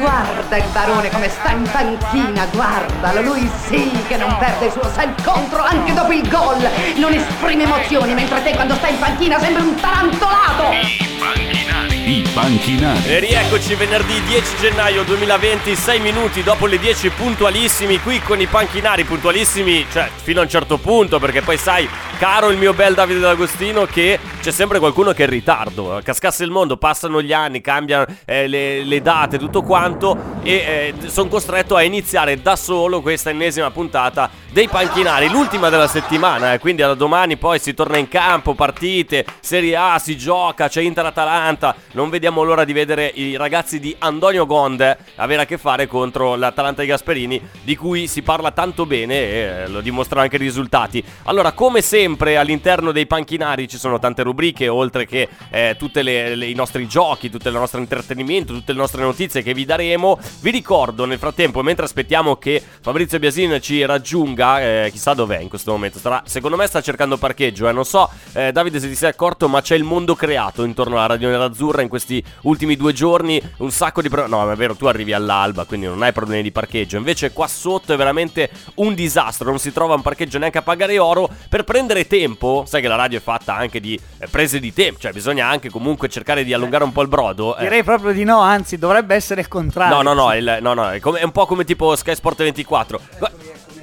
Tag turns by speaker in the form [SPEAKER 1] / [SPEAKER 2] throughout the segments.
[SPEAKER 1] Guarda il barone come sta in panchina, guardalo, lui sì che non perde il suo self-control anche dopo il gol. Non esprime emozioni, mentre te quando stai in panchina sembri un tarantolato.
[SPEAKER 2] I panchinari.
[SPEAKER 3] I panchinari.
[SPEAKER 4] E rieccoci venerdì 10 gennaio 2020, 6 minuti dopo le 10 puntualissimi qui con i panchinari puntualissimi, cioè fino a un certo punto perché poi sai, caro il mio bel Davide D'Agostino che c'è sempre qualcuno che è in ritardo, cascasse il mondo, passano gli anni, cambiano eh, le, le date, tutto quanto e eh, sono costretto a iniziare da solo questa ennesima puntata dei panchinari, l'ultima della settimana, eh, quindi da domani poi si torna in campo, partite, Serie A, si gioca, c'è Inter-Atalanta, non vediamo l'ora di vedere i ragazzi di Antonio Gonde avere a che fare contro l'Atalanta di Gasperini, di cui si parla tanto bene e eh, lo dimostrano anche i risultati. Allora, come sempre all'interno dei panchinari ci sono tante rubriche, oltre che eh, tutti i nostri giochi, tutto il nostro intrattenimento, tutte le nostre notizie che vi daremo. Vi ricordo nel frattempo, mentre aspettiamo che Fabrizio Biasin ci raggiunga, eh, chissà dov'è in questo momento, starà, secondo me sta cercando parcheggio, eh, non so eh, Davide se ti sei accorto, ma c'è il mondo creato intorno alla Radio Nerazzurra in questi ultimi due giorni, un sacco di... Pro- no, ma è vero, tu arrivi all'alba, quindi non hai problemi di parcheggio, invece qua sotto è veramente un disastro, non si trova un parcheggio neanche a pagare oro per prendere tempo, sai che la radio è fatta anche di eh, prese di tempo, cioè bisogna anche comunque cercare di allungare un po' il brodo. eh.
[SPEAKER 5] Direi proprio di no, anzi dovrebbe essere il contrario.
[SPEAKER 4] No, no, no, il- no, no, è, come- è un po' come tipo Sky Sport 24. Gua-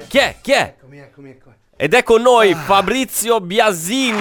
[SPEAKER 4] Chi è? Chi è? Ed è con noi Fabrizio Biasin.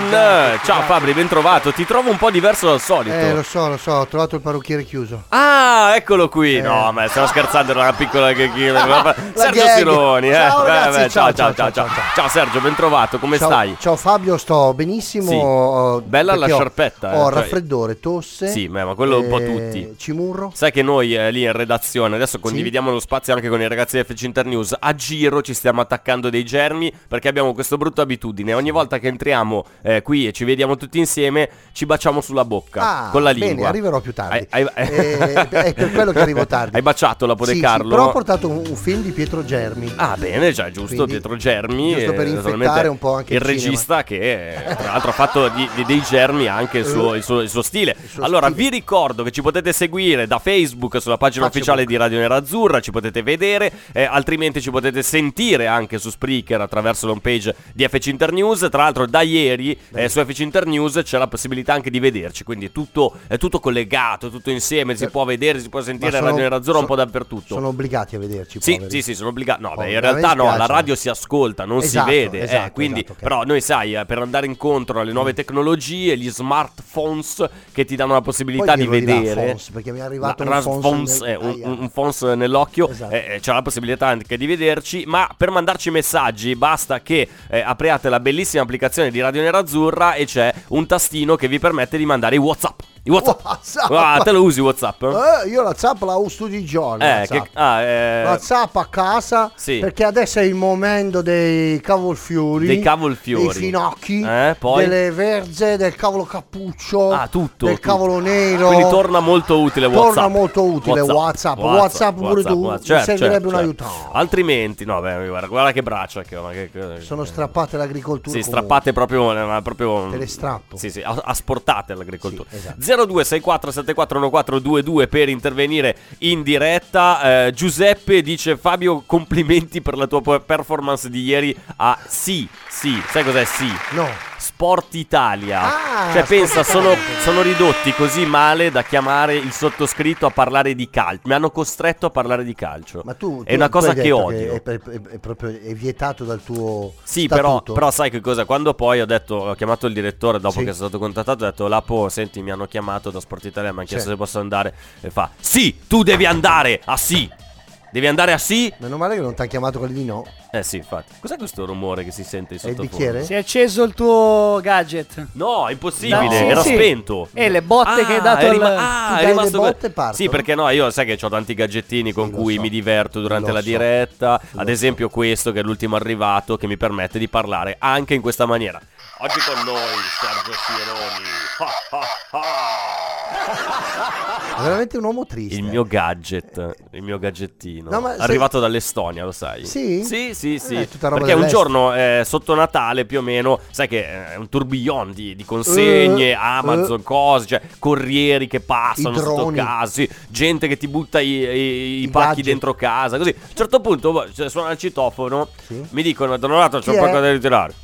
[SPEAKER 4] Ciao Fabri, ben trovato. Ti trovo un po' diverso dal solito.
[SPEAKER 6] Eh, lo so, lo so, ho trovato il parrucchiere chiuso.
[SPEAKER 4] Ah, eccolo qui. No, ma stiamo scherzando, era una piccola chiacchierata. Sergio
[SPEAKER 6] gag.
[SPEAKER 4] Sironi, eh.
[SPEAKER 6] Ciao,
[SPEAKER 4] Eh,
[SPEAKER 6] ragazzi,
[SPEAKER 4] beh, ciao,
[SPEAKER 6] ciao,
[SPEAKER 4] ciao, ciao,
[SPEAKER 6] ciao,
[SPEAKER 4] Sergio, ben trovato. Come
[SPEAKER 6] ciao,
[SPEAKER 4] stai?
[SPEAKER 6] Ciao Fabio, sto benissimo.
[SPEAKER 4] Sì.
[SPEAKER 6] ho-
[SPEAKER 4] Bella la
[SPEAKER 6] ho-
[SPEAKER 4] sciarpetta, eh,
[SPEAKER 6] Ho
[SPEAKER 4] cioè-
[SPEAKER 6] raffreddore, tosse.
[SPEAKER 4] Sì, ma quello un po'
[SPEAKER 6] eh,
[SPEAKER 4] tutti.
[SPEAKER 6] Cimurro.
[SPEAKER 4] Sai che noi eh, lì in redazione, adesso condividiamo lo spazio anche con i ragazzi di FC Internews, a giro ci stiamo attaccando dei germi perché abbiamo questa brutta abitudine. Ogni volta che entriamo eh, qui e ci vediamo tutti insieme, ci baciamo sulla bocca
[SPEAKER 6] Ah,
[SPEAKER 4] con la
[SPEAKER 6] bene,
[SPEAKER 4] lingua.
[SPEAKER 6] arriverò più tardi.
[SPEAKER 4] Hai- hai-
[SPEAKER 6] Eh, è per quello che arrivo tardi.
[SPEAKER 4] Hai baciato la Pode
[SPEAKER 6] Sì, sì,
[SPEAKER 4] Carlo?
[SPEAKER 6] però ho portato un, un film di Pietro Germi.
[SPEAKER 4] Ah, bene, già, giusto,
[SPEAKER 6] Quindi,
[SPEAKER 4] Pietro Germi.
[SPEAKER 6] giusto per
[SPEAKER 4] eh,
[SPEAKER 6] infettare un po' anche
[SPEAKER 4] il
[SPEAKER 6] il
[SPEAKER 4] regista che, eh, tra l'altro, ha fatto di- di- dei germi anche il suo, il suo- il suo stile.
[SPEAKER 6] suo
[SPEAKER 4] allora,
[SPEAKER 6] stile.
[SPEAKER 4] vi ricordo che ci potete seguire da Facebook sulla pagina
[SPEAKER 6] Facebook.
[SPEAKER 4] ufficiale di Radio Nerazzurra, ci potete vedere, eh, altrimenti ci potete sentire anche su Spreaker attraverso l'homepage di FC Internews. Tra l'altro, da ieri eh, su FC Internews c'è la possibilità anche di vederci, quindi è tutto, è tutto collegato, tutto insieme, si può vedere, si può sentire
[SPEAKER 6] sono-
[SPEAKER 4] Radio Nerazzurra un po' dappertutto.
[SPEAKER 6] Sono obbligati a vederci.
[SPEAKER 4] Sì,
[SPEAKER 6] poveri.
[SPEAKER 4] sì, sì, sono obbligato. No, beh, in realtà no, la radio si ascolta, non
[SPEAKER 6] Esatto,
[SPEAKER 4] si vede. eh,
[SPEAKER 6] esatto,
[SPEAKER 4] quindi,
[SPEAKER 6] esatto, ok.
[SPEAKER 4] però noi sai, eh, per andare incontro alle nuove tecnologie, gli smartphones che ti danno la possibilità
[SPEAKER 6] Puoi
[SPEAKER 4] di vedere.
[SPEAKER 6] Fons, perché mi è arrivato
[SPEAKER 4] Ma
[SPEAKER 6] un Fons
[SPEAKER 4] Fons,
[SPEAKER 6] nel-
[SPEAKER 4] eh, un- un Fons nell'occhio,
[SPEAKER 6] Esatto.
[SPEAKER 4] eh, eh, c'è la possibilità anche di vederci, ma per mandarci messaggi basta che eh, apriate la bellissima applicazione di Radio Nerazzurra e c'è un tastino che vi permette di mandare i WhatsApp. I WhatsApp.
[SPEAKER 6] WhatsApp.
[SPEAKER 4] Ah, te lo usi WhatsApp?
[SPEAKER 6] Eh, io la zap la uso tutti i giorni.
[SPEAKER 4] Eh,
[SPEAKER 6] la
[SPEAKER 4] che, ah, eh,
[SPEAKER 6] zap a casa
[SPEAKER 4] Sì.
[SPEAKER 6] perché adesso è il momento dei cavolfiori,
[SPEAKER 4] Dei cavolfiori.
[SPEAKER 6] dei finocchi,
[SPEAKER 4] Eh, poi?
[SPEAKER 6] delle verze, del cavolo cappuccio,
[SPEAKER 4] Ah, tutto.
[SPEAKER 6] del
[SPEAKER 4] tutto.
[SPEAKER 6] cavolo nero.
[SPEAKER 4] Quindi torna molto utile
[SPEAKER 6] Torna
[SPEAKER 4] WhatsApp.
[SPEAKER 6] molto utile WhatsApp. WhatsApp pure tu,
[SPEAKER 4] certo,
[SPEAKER 6] servirebbe un
[SPEAKER 4] certo,
[SPEAKER 6] aiuto.
[SPEAKER 4] certo. Altrimenti, no, beh, guarda, guarda che braccia che che- che-
[SPEAKER 6] Sono strappate all'agricoltura.
[SPEAKER 4] Sì,
[SPEAKER 6] comunque.
[SPEAKER 4] strappate proprio, proprio
[SPEAKER 6] Te le strappo.
[SPEAKER 4] Sì, sì, asportate all'agricoltura.
[SPEAKER 6] Sì, esatto.
[SPEAKER 4] 0264741422 per intervenire in diretta. Eh, Giuseppe dice Fabio, complimenti per la tua pe- performance di ieri a Sì, sì, sai cos'è Sì?
[SPEAKER 6] No.
[SPEAKER 4] Sport Italia.
[SPEAKER 6] Ah,
[SPEAKER 4] cioè, pensa, sono, sono ridotti così male da chiamare il sottoscritto a parlare di calcio. Mi hanno costretto a parlare di calcio.
[SPEAKER 6] Ma tu,
[SPEAKER 4] è
[SPEAKER 6] tu-
[SPEAKER 4] una
[SPEAKER 6] tu
[SPEAKER 4] cosa che odio.
[SPEAKER 6] È, è- è- è proprio è vietato dal tuo
[SPEAKER 4] Sì, però, però sai che cosa? Quando poi ho detto, ho chiamato il direttore dopo
[SPEAKER 6] Sì.
[SPEAKER 4] che è stato contattato, ho detto, Lapo, senti, mi hanno chiamato da Sport Italia, mi hanno chiesto
[SPEAKER 6] Sì.
[SPEAKER 4] se posso andare. E fa, sì, tu devi andare a sì. Devi andare a sì.
[SPEAKER 6] Meno male che non ti hanno chiamato quelli di no.
[SPEAKER 4] Eh sì, infatti. Cos'è questo rumore che si sente in
[SPEAKER 6] È il
[SPEAKER 4] sottofondo?
[SPEAKER 6] bicchiere?
[SPEAKER 5] Si è acceso il tuo gadget.
[SPEAKER 4] No, è impossibile,
[SPEAKER 5] No, sì,
[SPEAKER 4] era
[SPEAKER 5] sì.
[SPEAKER 4] spento.
[SPEAKER 5] E le botte che hai dato
[SPEAKER 4] è
[SPEAKER 5] al-
[SPEAKER 4] rima- ah,
[SPEAKER 6] dai
[SPEAKER 4] è
[SPEAKER 6] le
[SPEAKER 4] rimasto
[SPEAKER 6] botte e partono.
[SPEAKER 4] Sì, perché no, io sai che ho tanti gadgettini con
[SPEAKER 6] lo
[SPEAKER 4] cui
[SPEAKER 6] so.
[SPEAKER 4] mi diverto durante
[SPEAKER 6] Lo
[SPEAKER 4] la
[SPEAKER 6] so.
[SPEAKER 4] diretta. Ad esempio questo che è l'ultimo arrivato che mi permette di parlare anche in questa maniera. Oggi con noi Sergio Sieroni. Ah, ah, ah.
[SPEAKER 6] È veramente un uomo triste.
[SPEAKER 4] Il mio gadget, il mio gadgettino.
[SPEAKER 6] No,
[SPEAKER 4] Arrivato dall'Estonia, lo sai?
[SPEAKER 6] Sì?
[SPEAKER 4] Sì, sì, sì.
[SPEAKER 6] Eh, tutta roba
[SPEAKER 4] Perché un
[SPEAKER 6] dell'est.
[SPEAKER 4] giorno eh, sotto Natale più o meno, sai che eh, è un tourbillon di, di consegne,
[SPEAKER 6] Eh,
[SPEAKER 4] Amazon,
[SPEAKER 6] eh.
[SPEAKER 4] cose, cioè corrieri che passano sotto casa, sì, gente che ti butta i, i- i pacchi
[SPEAKER 6] gadget.
[SPEAKER 4] dentro casa, così. A un certo punto boh, cioè, suona il citofono,
[SPEAKER 6] Sì.
[SPEAKER 4] mi dicono da un lato c'è un pacco da ritirare.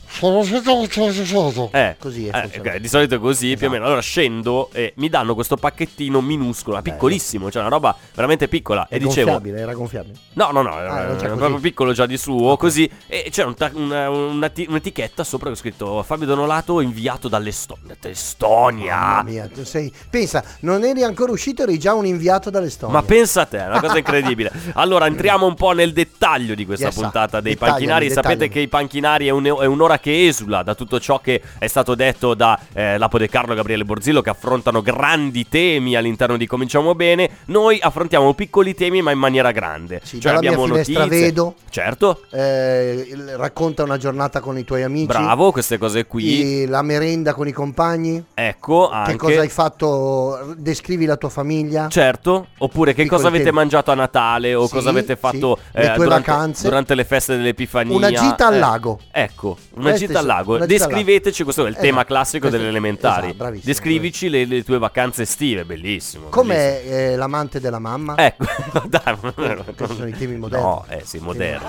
[SPEAKER 4] Eh,
[SPEAKER 6] Così è,
[SPEAKER 4] eh,
[SPEAKER 6] funziona.
[SPEAKER 4] ok, di solito è così più o
[SPEAKER 6] Esatto.
[SPEAKER 4] meno. Allora scendo e mi danno questo pacchettino minuscolo, ma piccolissimo, cioè una roba veramente piccola.
[SPEAKER 6] È
[SPEAKER 4] e dicevo,
[SPEAKER 6] gonfiabile, era gonfiabile.
[SPEAKER 4] no, no, no, era,
[SPEAKER 6] Ah, era
[SPEAKER 4] proprio piccolo già di suo, così. E c'era un ta- una- una ti- un'etichetta sopra che ho scritto Fabio Donolato inviato dall'Estonia. Estonia.
[SPEAKER 6] Mamma mia, tu sei... Pensa, non eri ancora uscito, eri già un inviato dall'Estonia.
[SPEAKER 4] Ma pensa a te, è una cosa incredibile. Allora, entriamo un po' nel dettaglio di questa
[SPEAKER 6] Yes,
[SPEAKER 4] puntata dei panchinari. Sapete che i panchinari è, un- è un'ora che esula da tutto ciò che è stato detto da eh, Lapo De Carlo e Gabriele Borzillo, che affrontano grandi temi all'interno di Cominciamo Bene. Noi affrontiamo piccoli temi, ma in maniera grande.
[SPEAKER 6] Sì,
[SPEAKER 4] cioè, abbiamo notizie.
[SPEAKER 6] vedo.
[SPEAKER 4] Certo,
[SPEAKER 6] Eh, racconta una giornata con i tuoi amici.
[SPEAKER 4] bravo, queste cose qui.
[SPEAKER 6] La merenda con i compagni.
[SPEAKER 4] Ecco, anche.
[SPEAKER 6] Che cosa hai fatto? Descrivi la tua famiglia.
[SPEAKER 4] Certo, oppure che cosa avete
[SPEAKER 6] temi.
[SPEAKER 4] mangiato a Natale o
[SPEAKER 6] Sì,
[SPEAKER 4] cosa avete fatto
[SPEAKER 6] sì. Le tue
[SPEAKER 4] durante,
[SPEAKER 6] vacanze.
[SPEAKER 4] durante le feste dell'Epifania.
[SPEAKER 6] Una gita al
[SPEAKER 4] Eh,
[SPEAKER 6] lago.
[SPEAKER 4] Ecco, una
[SPEAKER 6] Una gita al lago.
[SPEAKER 4] Descriveteci, questo è il
[SPEAKER 6] Esatto,
[SPEAKER 4] tema classico delle elementari.
[SPEAKER 6] esatto, bravissimo,
[SPEAKER 4] Descrivici le, le tue vacanze estive, bellissimo.
[SPEAKER 6] Com'è eh, l'amante della mamma?
[SPEAKER 4] Ecco, dai,
[SPEAKER 6] Questi sono i temi moderni.
[SPEAKER 4] No, eh sì, moderni.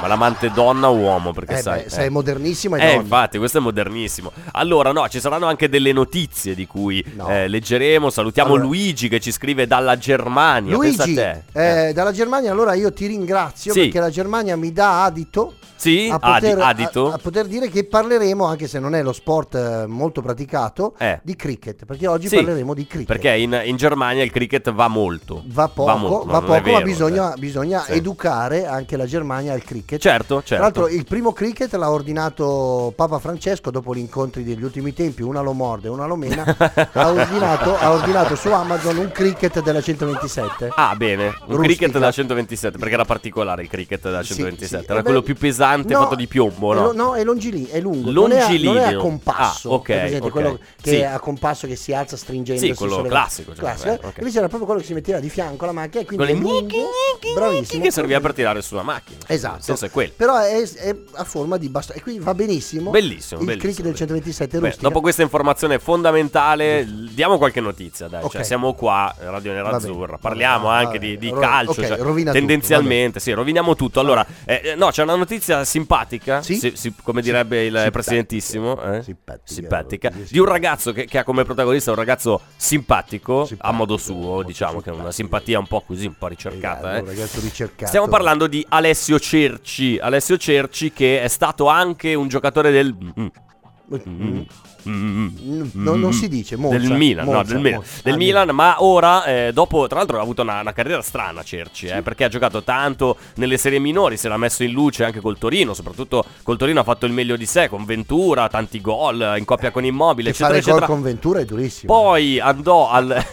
[SPEAKER 4] Eh. Ma l'amante donna o uomo? Perché
[SPEAKER 6] Eh
[SPEAKER 4] sai.
[SPEAKER 6] beh, sei modernissimo e
[SPEAKER 4] Eh,
[SPEAKER 6] donna.
[SPEAKER 4] infatti, questo è modernissimo. Allora, no, ci saranno anche delle notizie di cui
[SPEAKER 6] No.
[SPEAKER 4] eh, leggeremo. Salutiamo
[SPEAKER 6] Allora-
[SPEAKER 4] Luigi che ci scrive dalla Germania.
[SPEAKER 6] Luigi,
[SPEAKER 4] te.
[SPEAKER 6] eh, dalla Germania, allora io ti ringrazio
[SPEAKER 4] Sì.
[SPEAKER 6] perché la Germania mi dà adito
[SPEAKER 4] Sì,
[SPEAKER 6] a poter,
[SPEAKER 4] Adi- adito.
[SPEAKER 6] a- a poter dire che parleremo, anche se non è lo sport eh, molto praticato,
[SPEAKER 4] Eh.
[SPEAKER 6] di cricket. Perché oggi
[SPEAKER 4] Sì,
[SPEAKER 6] parleremo di cricket.
[SPEAKER 4] Perché in, in Germania il cricket va molto.
[SPEAKER 6] Va poco,
[SPEAKER 4] molto,
[SPEAKER 6] va
[SPEAKER 4] no, non
[SPEAKER 6] poco
[SPEAKER 4] vero,
[SPEAKER 6] ma bisogna,
[SPEAKER 4] eh.
[SPEAKER 6] bisogna
[SPEAKER 4] Sì.
[SPEAKER 6] educare anche la Germania al cricket.
[SPEAKER 4] Certo, certo.
[SPEAKER 6] Tra l'altro il primo cricket l'ha ordinato Papa Francesco dopo gli incontri degli ultimi tempi, una lo morde, una lo mena, ha, ordinato, ha ordinato su Amazon un cricket della 127.
[SPEAKER 4] Ah, bene. Un
[SPEAKER 6] Rustica.
[SPEAKER 4] cricket da 127, perché era particolare il cricket
[SPEAKER 6] Sì,
[SPEAKER 4] 127.
[SPEAKER 6] sì.
[SPEAKER 4] era
[SPEAKER 6] Eh
[SPEAKER 4] quello
[SPEAKER 6] beh,
[SPEAKER 4] più pesante,
[SPEAKER 6] no,
[SPEAKER 4] fatto di piombo, no?
[SPEAKER 6] no, è longilì, è lungo. non è a- Non è, a
[SPEAKER 4] Longilineo.
[SPEAKER 6] compasso.
[SPEAKER 4] Ah, ok,
[SPEAKER 6] presente
[SPEAKER 4] ok.
[SPEAKER 6] quello che
[SPEAKER 4] Sì.
[SPEAKER 6] è a compasso che si alza stringendo.
[SPEAKER 4] Sì, quello classico, cioè,
[SPEAKER 6] classico.
[SPEAKER 4] eh, ok.
[SPEAKER 6] Invece era proprio quello che si metteva di fianco alla macchina e
[SPEAKER 4] Con
[SPEAKER 6] quindi
[SPEAKER 4] le
[SPEAKER 6] è lungo,
[SPEAKER 4] gnicchi, gnicchi,
[SPEAKER 6] bravissimo.
[SPEAKER 4] che serviva per tirare sulla macchina.
[SPEAKER 6] Esatto.
[SPEAKER 4] Senso è quello.
[SPEAKER 6] Però è, è a forma di bastone. E quindi va benissimo.
[SPEAKER 4] Bellissimo,
[SPEAKER 6] Il
[SPEAKER 4] bellissimo.
[SPEAKER 6] cricket del 127
[SPEAKER 4] Beh,
[SPEAKER 6] rustica.
[SPEAKER 4] dopo questa informazione fondamentale, diamo qualche notizia, dai. Cioè,
[SPEAKER 6] Ok.
[SPEAKER 4] siamo qua, Radio
[SPEAKER 6] Va
[SPEAKER 4] Nerazzurra.
[SPEAKER 6] bene,
[SPEAKER 4] Parliamo
[SPEAKER 6] va bene,
[SPEAKER 4] anche
[SPEAKER 6] va
[SPEAKER 4] di, di
[SPEAKER 6] Ro-
[SPEAKER 4] calcio.
[SPEAKER 6] ok,
[SPEAKER 4] cioè,
[SPEAKER 6] rovina tutto,
[SPEAKER 4] tendenzialmente, sì, roviniamo tutto. Allora, eh, no, c'è una notizia simpatica,
[SPEAKER 6] Sì?
[SPEAKER 4] sì, sì, come direbbe il
[SPEAKER 6] Simpatica.
[SPEAKER 4] presidentissimo, eh?
[SPEAKER 6] Simpatica.
[SPEAKER 4] simpatica, di un ragazzo che, che ha come protagonista un ragazzo simpatico,
[SPEAKER 6] Simpatico,
[SPEAKER 4] a modo suo,
[SPEAKER 6] molto
[SPEAKER 4] diciamo che è una simpatia un po' così, un po' ricercata.
[SPEAKER 6] Esatto,
[SPEAKER 4] eh.
[SPEAKER 6] un ragazzo ricercato.
[SPEAKER 4] Stiamo parlando di Alessio Cerci. Alessio Cerci, che è stato anche un giocatore del. mm,
[SPEAKER 6] Mm,
[SPEAKER 4] mm,
[SPEAKER 6] mm, non, si dice Monza,
[SPEAKER 4] del Milan, no,
[SPEAKER 6] Monza,
[SPEAKER 4] del Milan, del
[SPEAKER 6] Ah,
[SPEAKER 4] Milan, ma ora, eh, dopo, tra l'altro, ha avuto una, una carriera strana. Cerci, eh, perché ha giocato tanto nelle serie minori, si era messo in luce anche col Torino. Soprattutto col Torino ha fatto il meglio di sé, con Ventura, tanti gol in coppia con Immobile,
[SPEAKER 6] Che
[SPEAKER 4] eccetera,
[SPEAKER 6] fare gol
[SPEAKER 4] eccetera.
[SPEAKER 6] con Ventura è durissimo.
[SPEAKER 4] Poi andò al.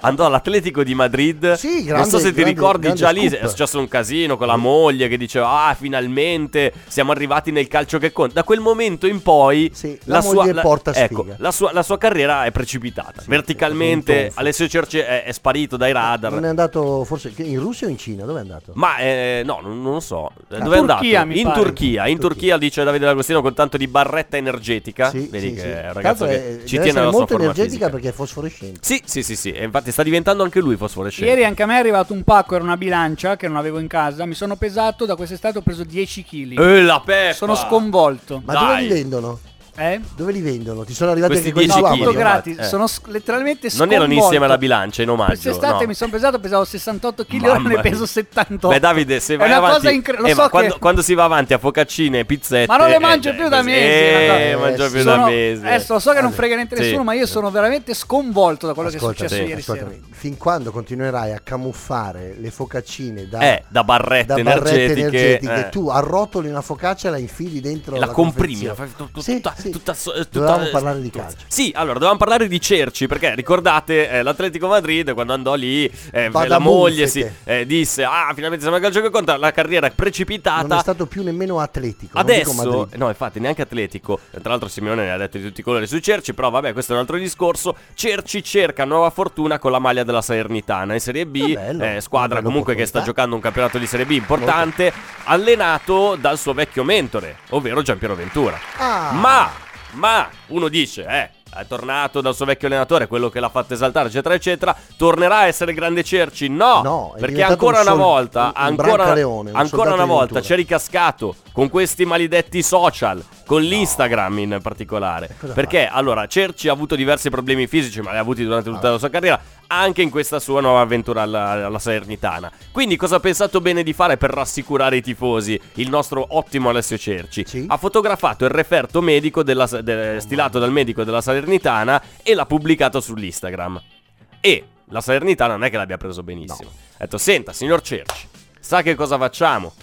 [SPEAKER 4] Andò all'Atletico di Madrid.
[SPEAKER 6] Sì,
[SPEAKER 4] non
[SPEAKER 6] grande-
[SPEAKER 4] so se ti
[SPEAKER 6] grande-
[SPEAKER 4] ricordi
[SPEAKER 6] grande
[SPEAKER 4] già lì.
[SPEAKER 6] scoop.
[SPEAKER 4] È successo un casino con la moglie che diceva: Ah, finalmente siamo arrivati nel calcio che conta. Da quel momento in poi,
[SPEAKER 6] Sì, la
[SPEAKER 4] sua,
[SPEAKER 6] moglie porta
[SPEAKER 4] ecco,
[SPEAKER 6] sfiga.
[SPEAKER 4] la, sua, la sua carriera è precipitata.
[SPEAKER 6] Sì,
[SPEAKER 4] Verticalmente,
[SPEAKER 6] è.
[SPEAKER 4] Alessio Cerci è, è sparito dai radar.
[SPEAKER 6] Non è andato forse in Russia o in Cina? Dove è andato?
[SPEAKER 4] Ma eh, no, non, non lo so.
[SPEAKER 6] Ah,
[SPEAKER 4] Dove è
[SPEAKER 5] Turchia,
[SPEAKER 4] andato?
[SPEAKER 5] mi
[SPEAKER 4] In. Turchia. In
[SPEAKER 6] Turchia.
[SPEAKER 4] Turchia dice Davide D'Agostino con tanto di barretta energetica.
[SPEAKER 6] Sì,
[SPEAKER 4] Vedi
[SPEAKER 6] sì,
[SPEAKER 4] che
[SPEAKER 6] sì.
[SPEAKER 4] è un ragazzo che
[SPEAKER 6] è-
[SPEAKER 4] ci tiene alla sua
[SPEAKER 6] molto
[SPEAKER 4] forma
[SPEAKER 6] energetica
[SPEAKER 4] fisica.
[SPEAKER 6] perché è fosforescente.
[SPEAKER 4] Sì, sì, sì, sì. E infatti sta diventando anche lui fosforescente.
[SPEAKER 5] Ieri anche a me è arrivato un pacco, era una bilancia che non avevo in casa. Mi sono pesato, da quest'estate ho preso 10 kg.
[SPEAKER 4] Eh, la peppa!
[SPEAKER 5] Sono sconvolto.
[SPEAKER 6] Ma
[SPEAKER 4] Dai.
[SPEAKER 6] dove li vendono?
[SPEAKER 5] Eh?
[SPEAKER 6] Dove li vendono? Ti sono arrivati
[SPEAKER 4] Questi
[SPEAKER 6] anche quelli
[SPEAKER 4] 10
[SPEAKER 6] su
[SPEAKER 4] chili,
[SPEAKER 5] Tutto
[SPEAKER 6] Amazon?
[SPEAKER 4] infatti,
[SPEAKER 5] gratis.
[SPEAKER 4] eh.
[SPEAKER 5] Sono s- letteralmente
[SPEAKER 4] Non erano
[SPEAKER 5] sconvolto.
[SPEAKER 4] insieme alla bilancia in omaggio.
[SPEAKER 5] Quest'estate
[SPEAKER 4] no.
[SPEAKER 5] mi sono pesato, pesavo 68 kg, ora ne peso 78.
[SPEAKER 4] Beh Davide, se vai avanti,
[SPEAKER 5] cosa incredibile.
[SPEAKER 4] eh,
[SPEAKER 5] Lo so
[SPEAKER 4] quando,
[SPEAKER 5] che...
[SPEAKER 4] quando si va avanti a focaccine e pizzette
[SPEAKER 5] Ma non le
[SPEAKER 4] eh,
[SPEAKER 5] mangio
[SPEAKER 4] eh,
[SPEAKER 5] più da mesi,
[SPEAKER 4] Eh, mangio più
[SPEAKER 5] sono-
[SPEAKER 4] da mesi.
[SPEAKER 5] Adesso so che non frega niente
[SPEAKER 4] Sì.
[SPEAKER 5] nessuno, ma io sono veramente sconvolto da quello che è successo ieri
[SPEAKER 6] ascoltami,
[SPEAKER 5] sera.
[SPEAKER 6] fin quando continuerai a camuffare le focaccine da,
[SPEAKER 4] Eh, da barrette
[SPEAKER 6] da barrette
[SPEAKER 4] energetiche,
[SPEAKER 6] energetiche,
[SPEAKER 4] eh.
[SPEAKER 6] tu arrotoli una focaccia e la infili dentro
[SPEAKER 4] la
[SPEAKER 6] la
[SPEAKER 4] comprimi, la fai tut- tut-
[SPEAKER 6] Sì,
[SPEAKER 4] tutta,
[SPEAKER 6] sì.
[SPEAKER 4] tutta so- tutta-
[SPEAKER 6] Dovevamo parlare di calcio.
[SPEAKER 4] Sì, allora dovevamo parlare di Cerci perché ricordate eh, l'Atletico Madrid quando andò lì, eh, la moglie
[SPEAKER 6] Buffett.
[SPEAKER 4] eh, disse "Ah, finalmente siamo al calcio che conta", la carriera è
[SPEAKER 6] Non è
[SPEAKER 4] precipitata.
[SPEAKER 6] stato più nemmeno atletico.
[SPEAKER 4] Adesso, no, infatti, neanche atletico. Tra l'altro, Simeone ne ha detto di tutti i colori su Cerci. Però, vabbè, questo è un altro discorso. Cerci cerca nuova fortuna con la maglia della Salernitana in Serie B.
[SPEAKER 6] Bello.
[SPEAKER 4] eh, squadra comunque che sta giocando un campionato di Serie B importante. Allenato dal suo vecchio mentore, ovvero Giampiero Ventura.
[SPEAKER 6] Ah.
[SPEAKER 4] Ma, ma, uno dice, eh. È tornato dal suo vecchio allenatore, quello che l'ha fatto esaltare, eccetera, eccetera. Tornerà a essere grande Cerci? No,
[SPEAKER 6] No,
[SPEAKER 4] perché ancora
[SPEAKER 6] un
[SPEAKER 4] una
[SPEAKER 6] sol-
[SPEAKER 4] volta,
[SPEAKER 6] un- un
[SPEAKER 4] ancora,
[SPEAKER 6] Brancaleone, un
[SPEAKER 4] ancora una volta c'è ricascato con questi maledetti social, con l'Instagram in particolare. Perché allora Cerci ha avuto diversi problemi fisici, ma li ha avuti durante tutta la sua carriera, anche in questa sua nuova avventura alla, alla Salernitana. Quindi cosa ha pensato bene di fare per rassicurare i tifosi? Il nostro ottimo Alessio Cerci
[SPEAKER 6] Sì.
[SPEAKER 4] ha fotografato il referto medico della, de- stilato dal medico della Salernitana e l'ha pubblicato sull'Instagram. E la Salernitana non è che l'abbia preso benissimo. Ha detto, senta, signor Cerci, sa che cosa facciamo?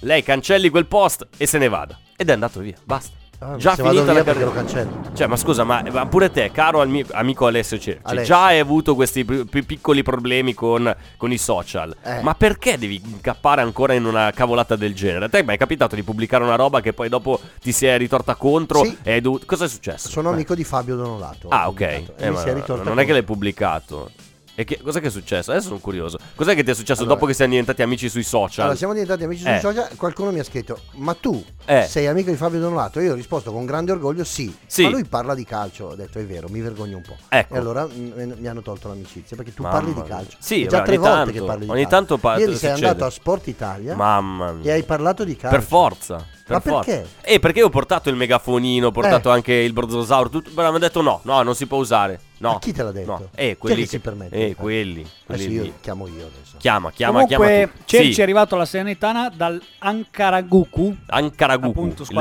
[SPEAKER 4] Lei cancelli quel post e se ne vada. Ed è andato via, basta.
[SPEAKER 6] Ah,
[SPEAKER 4] Già finita la carriera.
[SPEAKER 6] lo cancello.
[SPEAKER 4] Cioè, ma scusa, ma, ma pure te, caro ami- amico Alessio Cerci,
[SPEAKER 6] Alessio.
[SPEAKER 4] già hai avuto questi pi- piccoli problemi con, con i social.
[SPEAKER 6] Eh.
[SPEAKER 4] Ma perché devi incappare ancora in una cavolata del genere? A te mi è capitato di pubblicare una roba che poi dopo ti si è ritorta contro
[SPEAKER 6] Sì.
[SPEAKER 4] e hai dovuto... Cosa è successo?
[SPEAKER 6] Sono
[SPEAKER 4] Eh.
[SPEAKER 6] amico di Fabio Donolato.
[SPEAKER 4] Ah, ok. Eh, ma
[SPEAKER 6] si è ritorta
[SPEAKER 4] non è che l'hai
[SPEAKER 6] contro.
[SPEAKER 4] pubblicato. E che, cos'è che è successo? Adesso sono curioso. Cos'è che ti è successo
[SPEAKER 6] Allora-
[SPEAKER 4] dopo che siamo diventati amici sui social?
[SPEAKER 6] Allora, siamo diventati amici sui
[SPEAKER 4] Eh.
[SPEAKER 6] social. Qualcuno mi ha scritto: Ma tu
[SPEAKER 4] Eh.
[SPEAKER 6] sei amico di Fabio Donolato? Io ho risposto con grande orgoglio: sì.
[SPEAKER 4] Sì.
[SPEAKER 6] Ma lui parla di calcio. Ho detto: È vero, mi vergogno un po'.
[SPEAKER 4] Ecco.
[SPEAKER 6] E allora mm, mi hanno tolto l'amicizia perché tu
[SPEAKER 4] Mamma
[SPEAKER 6] parli di calcio.
[SPEAKER 4] Sì,
[SPEAKER 6] È già
[SPEAKER 4] beh,
[SPEAKER 6] tre
[SPEAKER 4] ogni
[SPEAKER 6] volte
[SPEAKER 4] tanto,
[SPEAKER 6] che parli di
[SPEAKER 4] ogni
[SPEAKER 6] calcio.
[SPEAKER 4] tanto pa-
[SPEAKER 6] Ieri sei
[SPEAKER 4] succede.
[SPEAKER 6] andato a Sport Italia
[SPEAKER 4] Mamma mia.
[SPEAKER 6] e hai parlato di calcio.
[SPEAKER 4] Per forza. Per
[SPEAKER 6] Ma
[SPEAKER 4] forza.
[SPEAKER 6] perché?
[SPEAKER 4] Eh, perché io ho portato il megafonino, ho portato
[SPEAKER 6] Eh.
[SPEAKER 4] anche il bronzosauro, tutto, però mi hanno detto no, no, non si può usare. No.
[SPEAKER 6] Ma chi te l'ha detto?
[SPEAKER 4] No.
[SPEAKER 6] Chi
[SPEAKER 4] Eh,
[SPEAKER 6] è
[SPEAKER 4] quelli
[SPEAKER 6] che si permette
[SPEAKER 4] Eh, quelli. quelli
[SPEAKER 6] Adesso io
[SPEAKER 4] lì.
[SPEAKER 6] chiamo io adesso.
[SPEAKER 4] Chiama, chiama,
[SPEAKER 5] Comunque,
[SPEAKER 4] chiama.
[SPEAKER 5] Cerci
[SPEAKER 4] Sì.
[SPEAKER 5] è arrivato alla Salernitana dal Ankaraguku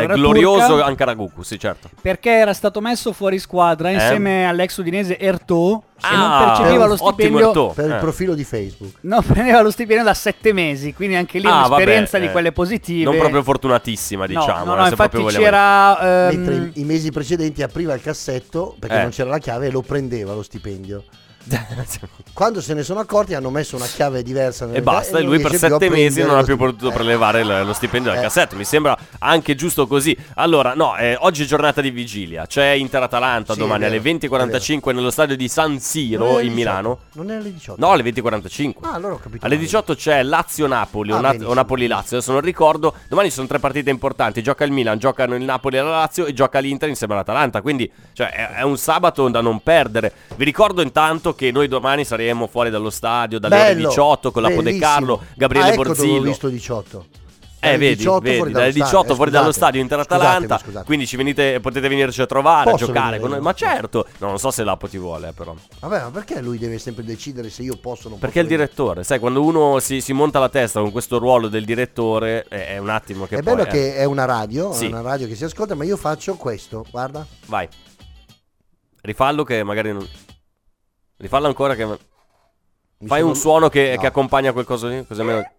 [SPEAKER 4] il glorioso
[SPEAKER 5] turca.
[SPEAKER 4] Ankaraguku, sì, certo.
[SPEAKER 5] perché era stato messo fuori squadra insieme all'ex udinese Erto e non?
[SPEAKER 4] Ah,
[SPEAKER 5] percepiva lo stipendio.
[SPEAKER 6] Per il
[SPEAKER 4] Eh.
[SPEAKER 6] profilo di Facebook.
[SPEAKER 5] No, prendeva lo stipendio da sette mesi, quindi anche lì
[SPEAKER 4] Ah,
[SPEAKER 5] un'esperienza
[SPEAKER 4] vabbè,
[SPEAKER 5] di
[SPEAKER 4] eh,
[SPEAKER 5] quelle positive.
[SPEAKER 4] Non proprio fortunatissima,
[SPEAKER 5] No,
[SPEAKER 4] diciamo.
[SPEAKER 5] no,
[SPEAKER 4] eh,
[SPEAKER 5] no,
[SPEAKER 4] se
[SPEAKER 5] infatti c'era... ehm,
[SPEAKER 6] Mentre i, i mesi precedenti apriva il cassetto perché
[SPEAKER 4] Eh.
[SPEAKER 6] non c'era la chiave e lo prendeva lo stipendio. Quando se ne sono accorti hanno messo una chiave diversa
[SPEAKER 4] E basta, e lui per sette mesi non ha più potuto
[SPEAKER 6] Eh.
[SPEAKER 4] prelevare l- lo stipendio dal
[SPEAKER 6] Eh.
[SPEAKER 4] cassetto. Mi sembra anche giusto così. Allora, no, eh, oggi è giornata di vigilia. C'è Inter-Atalanta
[SPEAKER 6] Sì,
[SPEAKER 4] domani alle
[SPEAKER 6] vero,
[SPEAKER 4] 20.45 nello stadio di San Siro in
[SPEAKER 6] 18?
[SPEAKER 4] Milano.
[SPEAKER 6] Non è alle 18.
[SPEAKER 4] No, alle 20.45.
[SPEAKER 6] Ah, allora ho capito.
[SPEAKER 4] Alle
[SPEAKER 6] male.
[SPEAKER 4] 18 c'è Lazio-Napoli o,
[SPEAKER 6] Ah,
[SPEAKER 4] Na-
[SPEAKER 6] benissimo.
[SPEAKER 4] o Napoli-Lazio, adesso non ricordo. Domani sono tre partite importanti. Gioca il Milan, giocano il Napoli e la Lazio e gioca l'Inter insieme all'Atalanta. Quindi cioè, è, è un sabato da non perdere. Vi ricordo intanto che noi domani saremo fuori dallo stadio dalle ore
[SPEAKER 6] Bello,
[SPEAKER 4] 18 con la De. Carlo, Gabriele
[SPEAKER 6] ah, ecco
[SPEAKER 4] Borzillo.
[SPEAKER 6] ho visto 18.
[SPEAKER 4] Eh,
[SPEAKER 6] Dalle
[SPEAKER 4] vedi,
[SPEAKER 6] 18
[SPEAKER 4] vedi,
[SPEAKER 6] fuori
[SPEAKER 4] dalle
[SPEAKER 6] dallo
[SPEAKER 4] 18
[SPEAKER 6] stadio,
[SPEAKER 4] fuori
[SPEAKER 6] eh,
[SPEAKER 4] dallo stadio.
[SPEAKER 6] Scusatemi, scusate.
[SPEAKER 4] Quindi venite, potete venirci a trovare,
[SPEAKER 6] Posso
[SPEAKER 4] a giocare con noi. Ma certo, no, non so se Lapo ti vuole, eh, però.
[SPEAKER 6] Vabbè, ma perché lui deve sempre decidere se io posso o non
[SPEAKER 4] Perché è il
[SPEAKER 6] posso venire?
[SPEAKER 4] direttore, sai, quando uno si, si monta la testa con questo ruolo del direttore, è, è un attimo che
[SPEAKER 6] È
[SPEAKER 4] poi.
[SPEAKER 6] bello
[SPEAKER 4] eh,
[SPEAKER 6] che è una radio,
[SPEAKER 4] Sì.
[SPEAKER 6] è una radio che si ascolta, ma io faccio questo, guarda.
[SPEAKER 4] Vai. Rifallo che magari non. Rifallo ancora che.
[SPEAKER 6] Mi
[SPEAKER 4] Fai
[SPEAKER 6] sono-
[SPEAKER 4] un suono che,
[SPEAKER 6] No.
[SPEAKER 4] che accompagna quel coso lì, così almeno.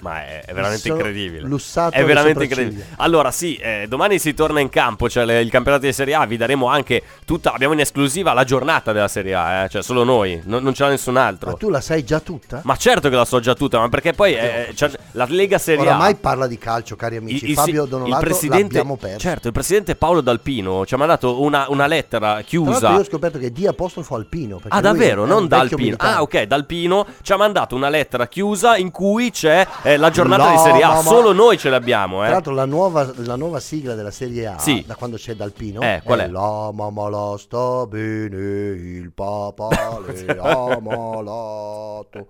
[SPEAKER 4] Ma è, è veramente incredibile.
[SPEAKER 6] lussato
[SPEAKER 4] È veramente incredibile. Allora, sì, eh, domani si torna in campo. Cioè le- il campionato di Serie A. Vi daremo anche tutta. Abbiamo in esclusiva la giornata della Serie A. eh, Cioè, solo noi. Non, non ce l'ha nessun altro.
[SPEAKER 6] Ma tu la sai già tutta?
[SPEAKER 4] Ma certo che la so già tutta. Ma perché poi eh, c'è la Lega Serie A.
[SPEAKER 6] Oramai parla di calcio, cari amici.
[SPEAKER 4] Il- il-
[SPEAKER 6] Fabio
[SPEAKER 4] il
[SPEAKER 6] Donolato
[SPEAKER 4] presidente,
[SPEAKER 6] l'abbiamo perso.
[SPEAKER 4] certo, il presidente Paolo Dalpino ci ha mandato una, una lettera chiusa.
[SPEAKER 6] io ho scoperto che D apostrofo alpino.
[SPEAKER 4] Ah, davvero? Non Dalpino. Ah, ok, Dalpino ci ha mandato una lettera chiusa in cui c'è eh, la giornata
[SPEAKER 6] No,
[SPEAKER 4] di Serie A.
[SPEAKER 6] no, ma-
[SPEAKER 4] Solo noi ce l'abbiamo,
[SPEAKER 6] Tra
[SPEAKER 4] eh.
[SPEAKER 6] l'altro la nuova, la nuova sigla della Serie A,
[SPEAKER 4] Sì.
[SPEAKER 6] da quando c'è Dalpino,
[SPEAKER 4] Eh, qual è?
[SPEAKER 6] La mamma sta bene, il papà le ha malato.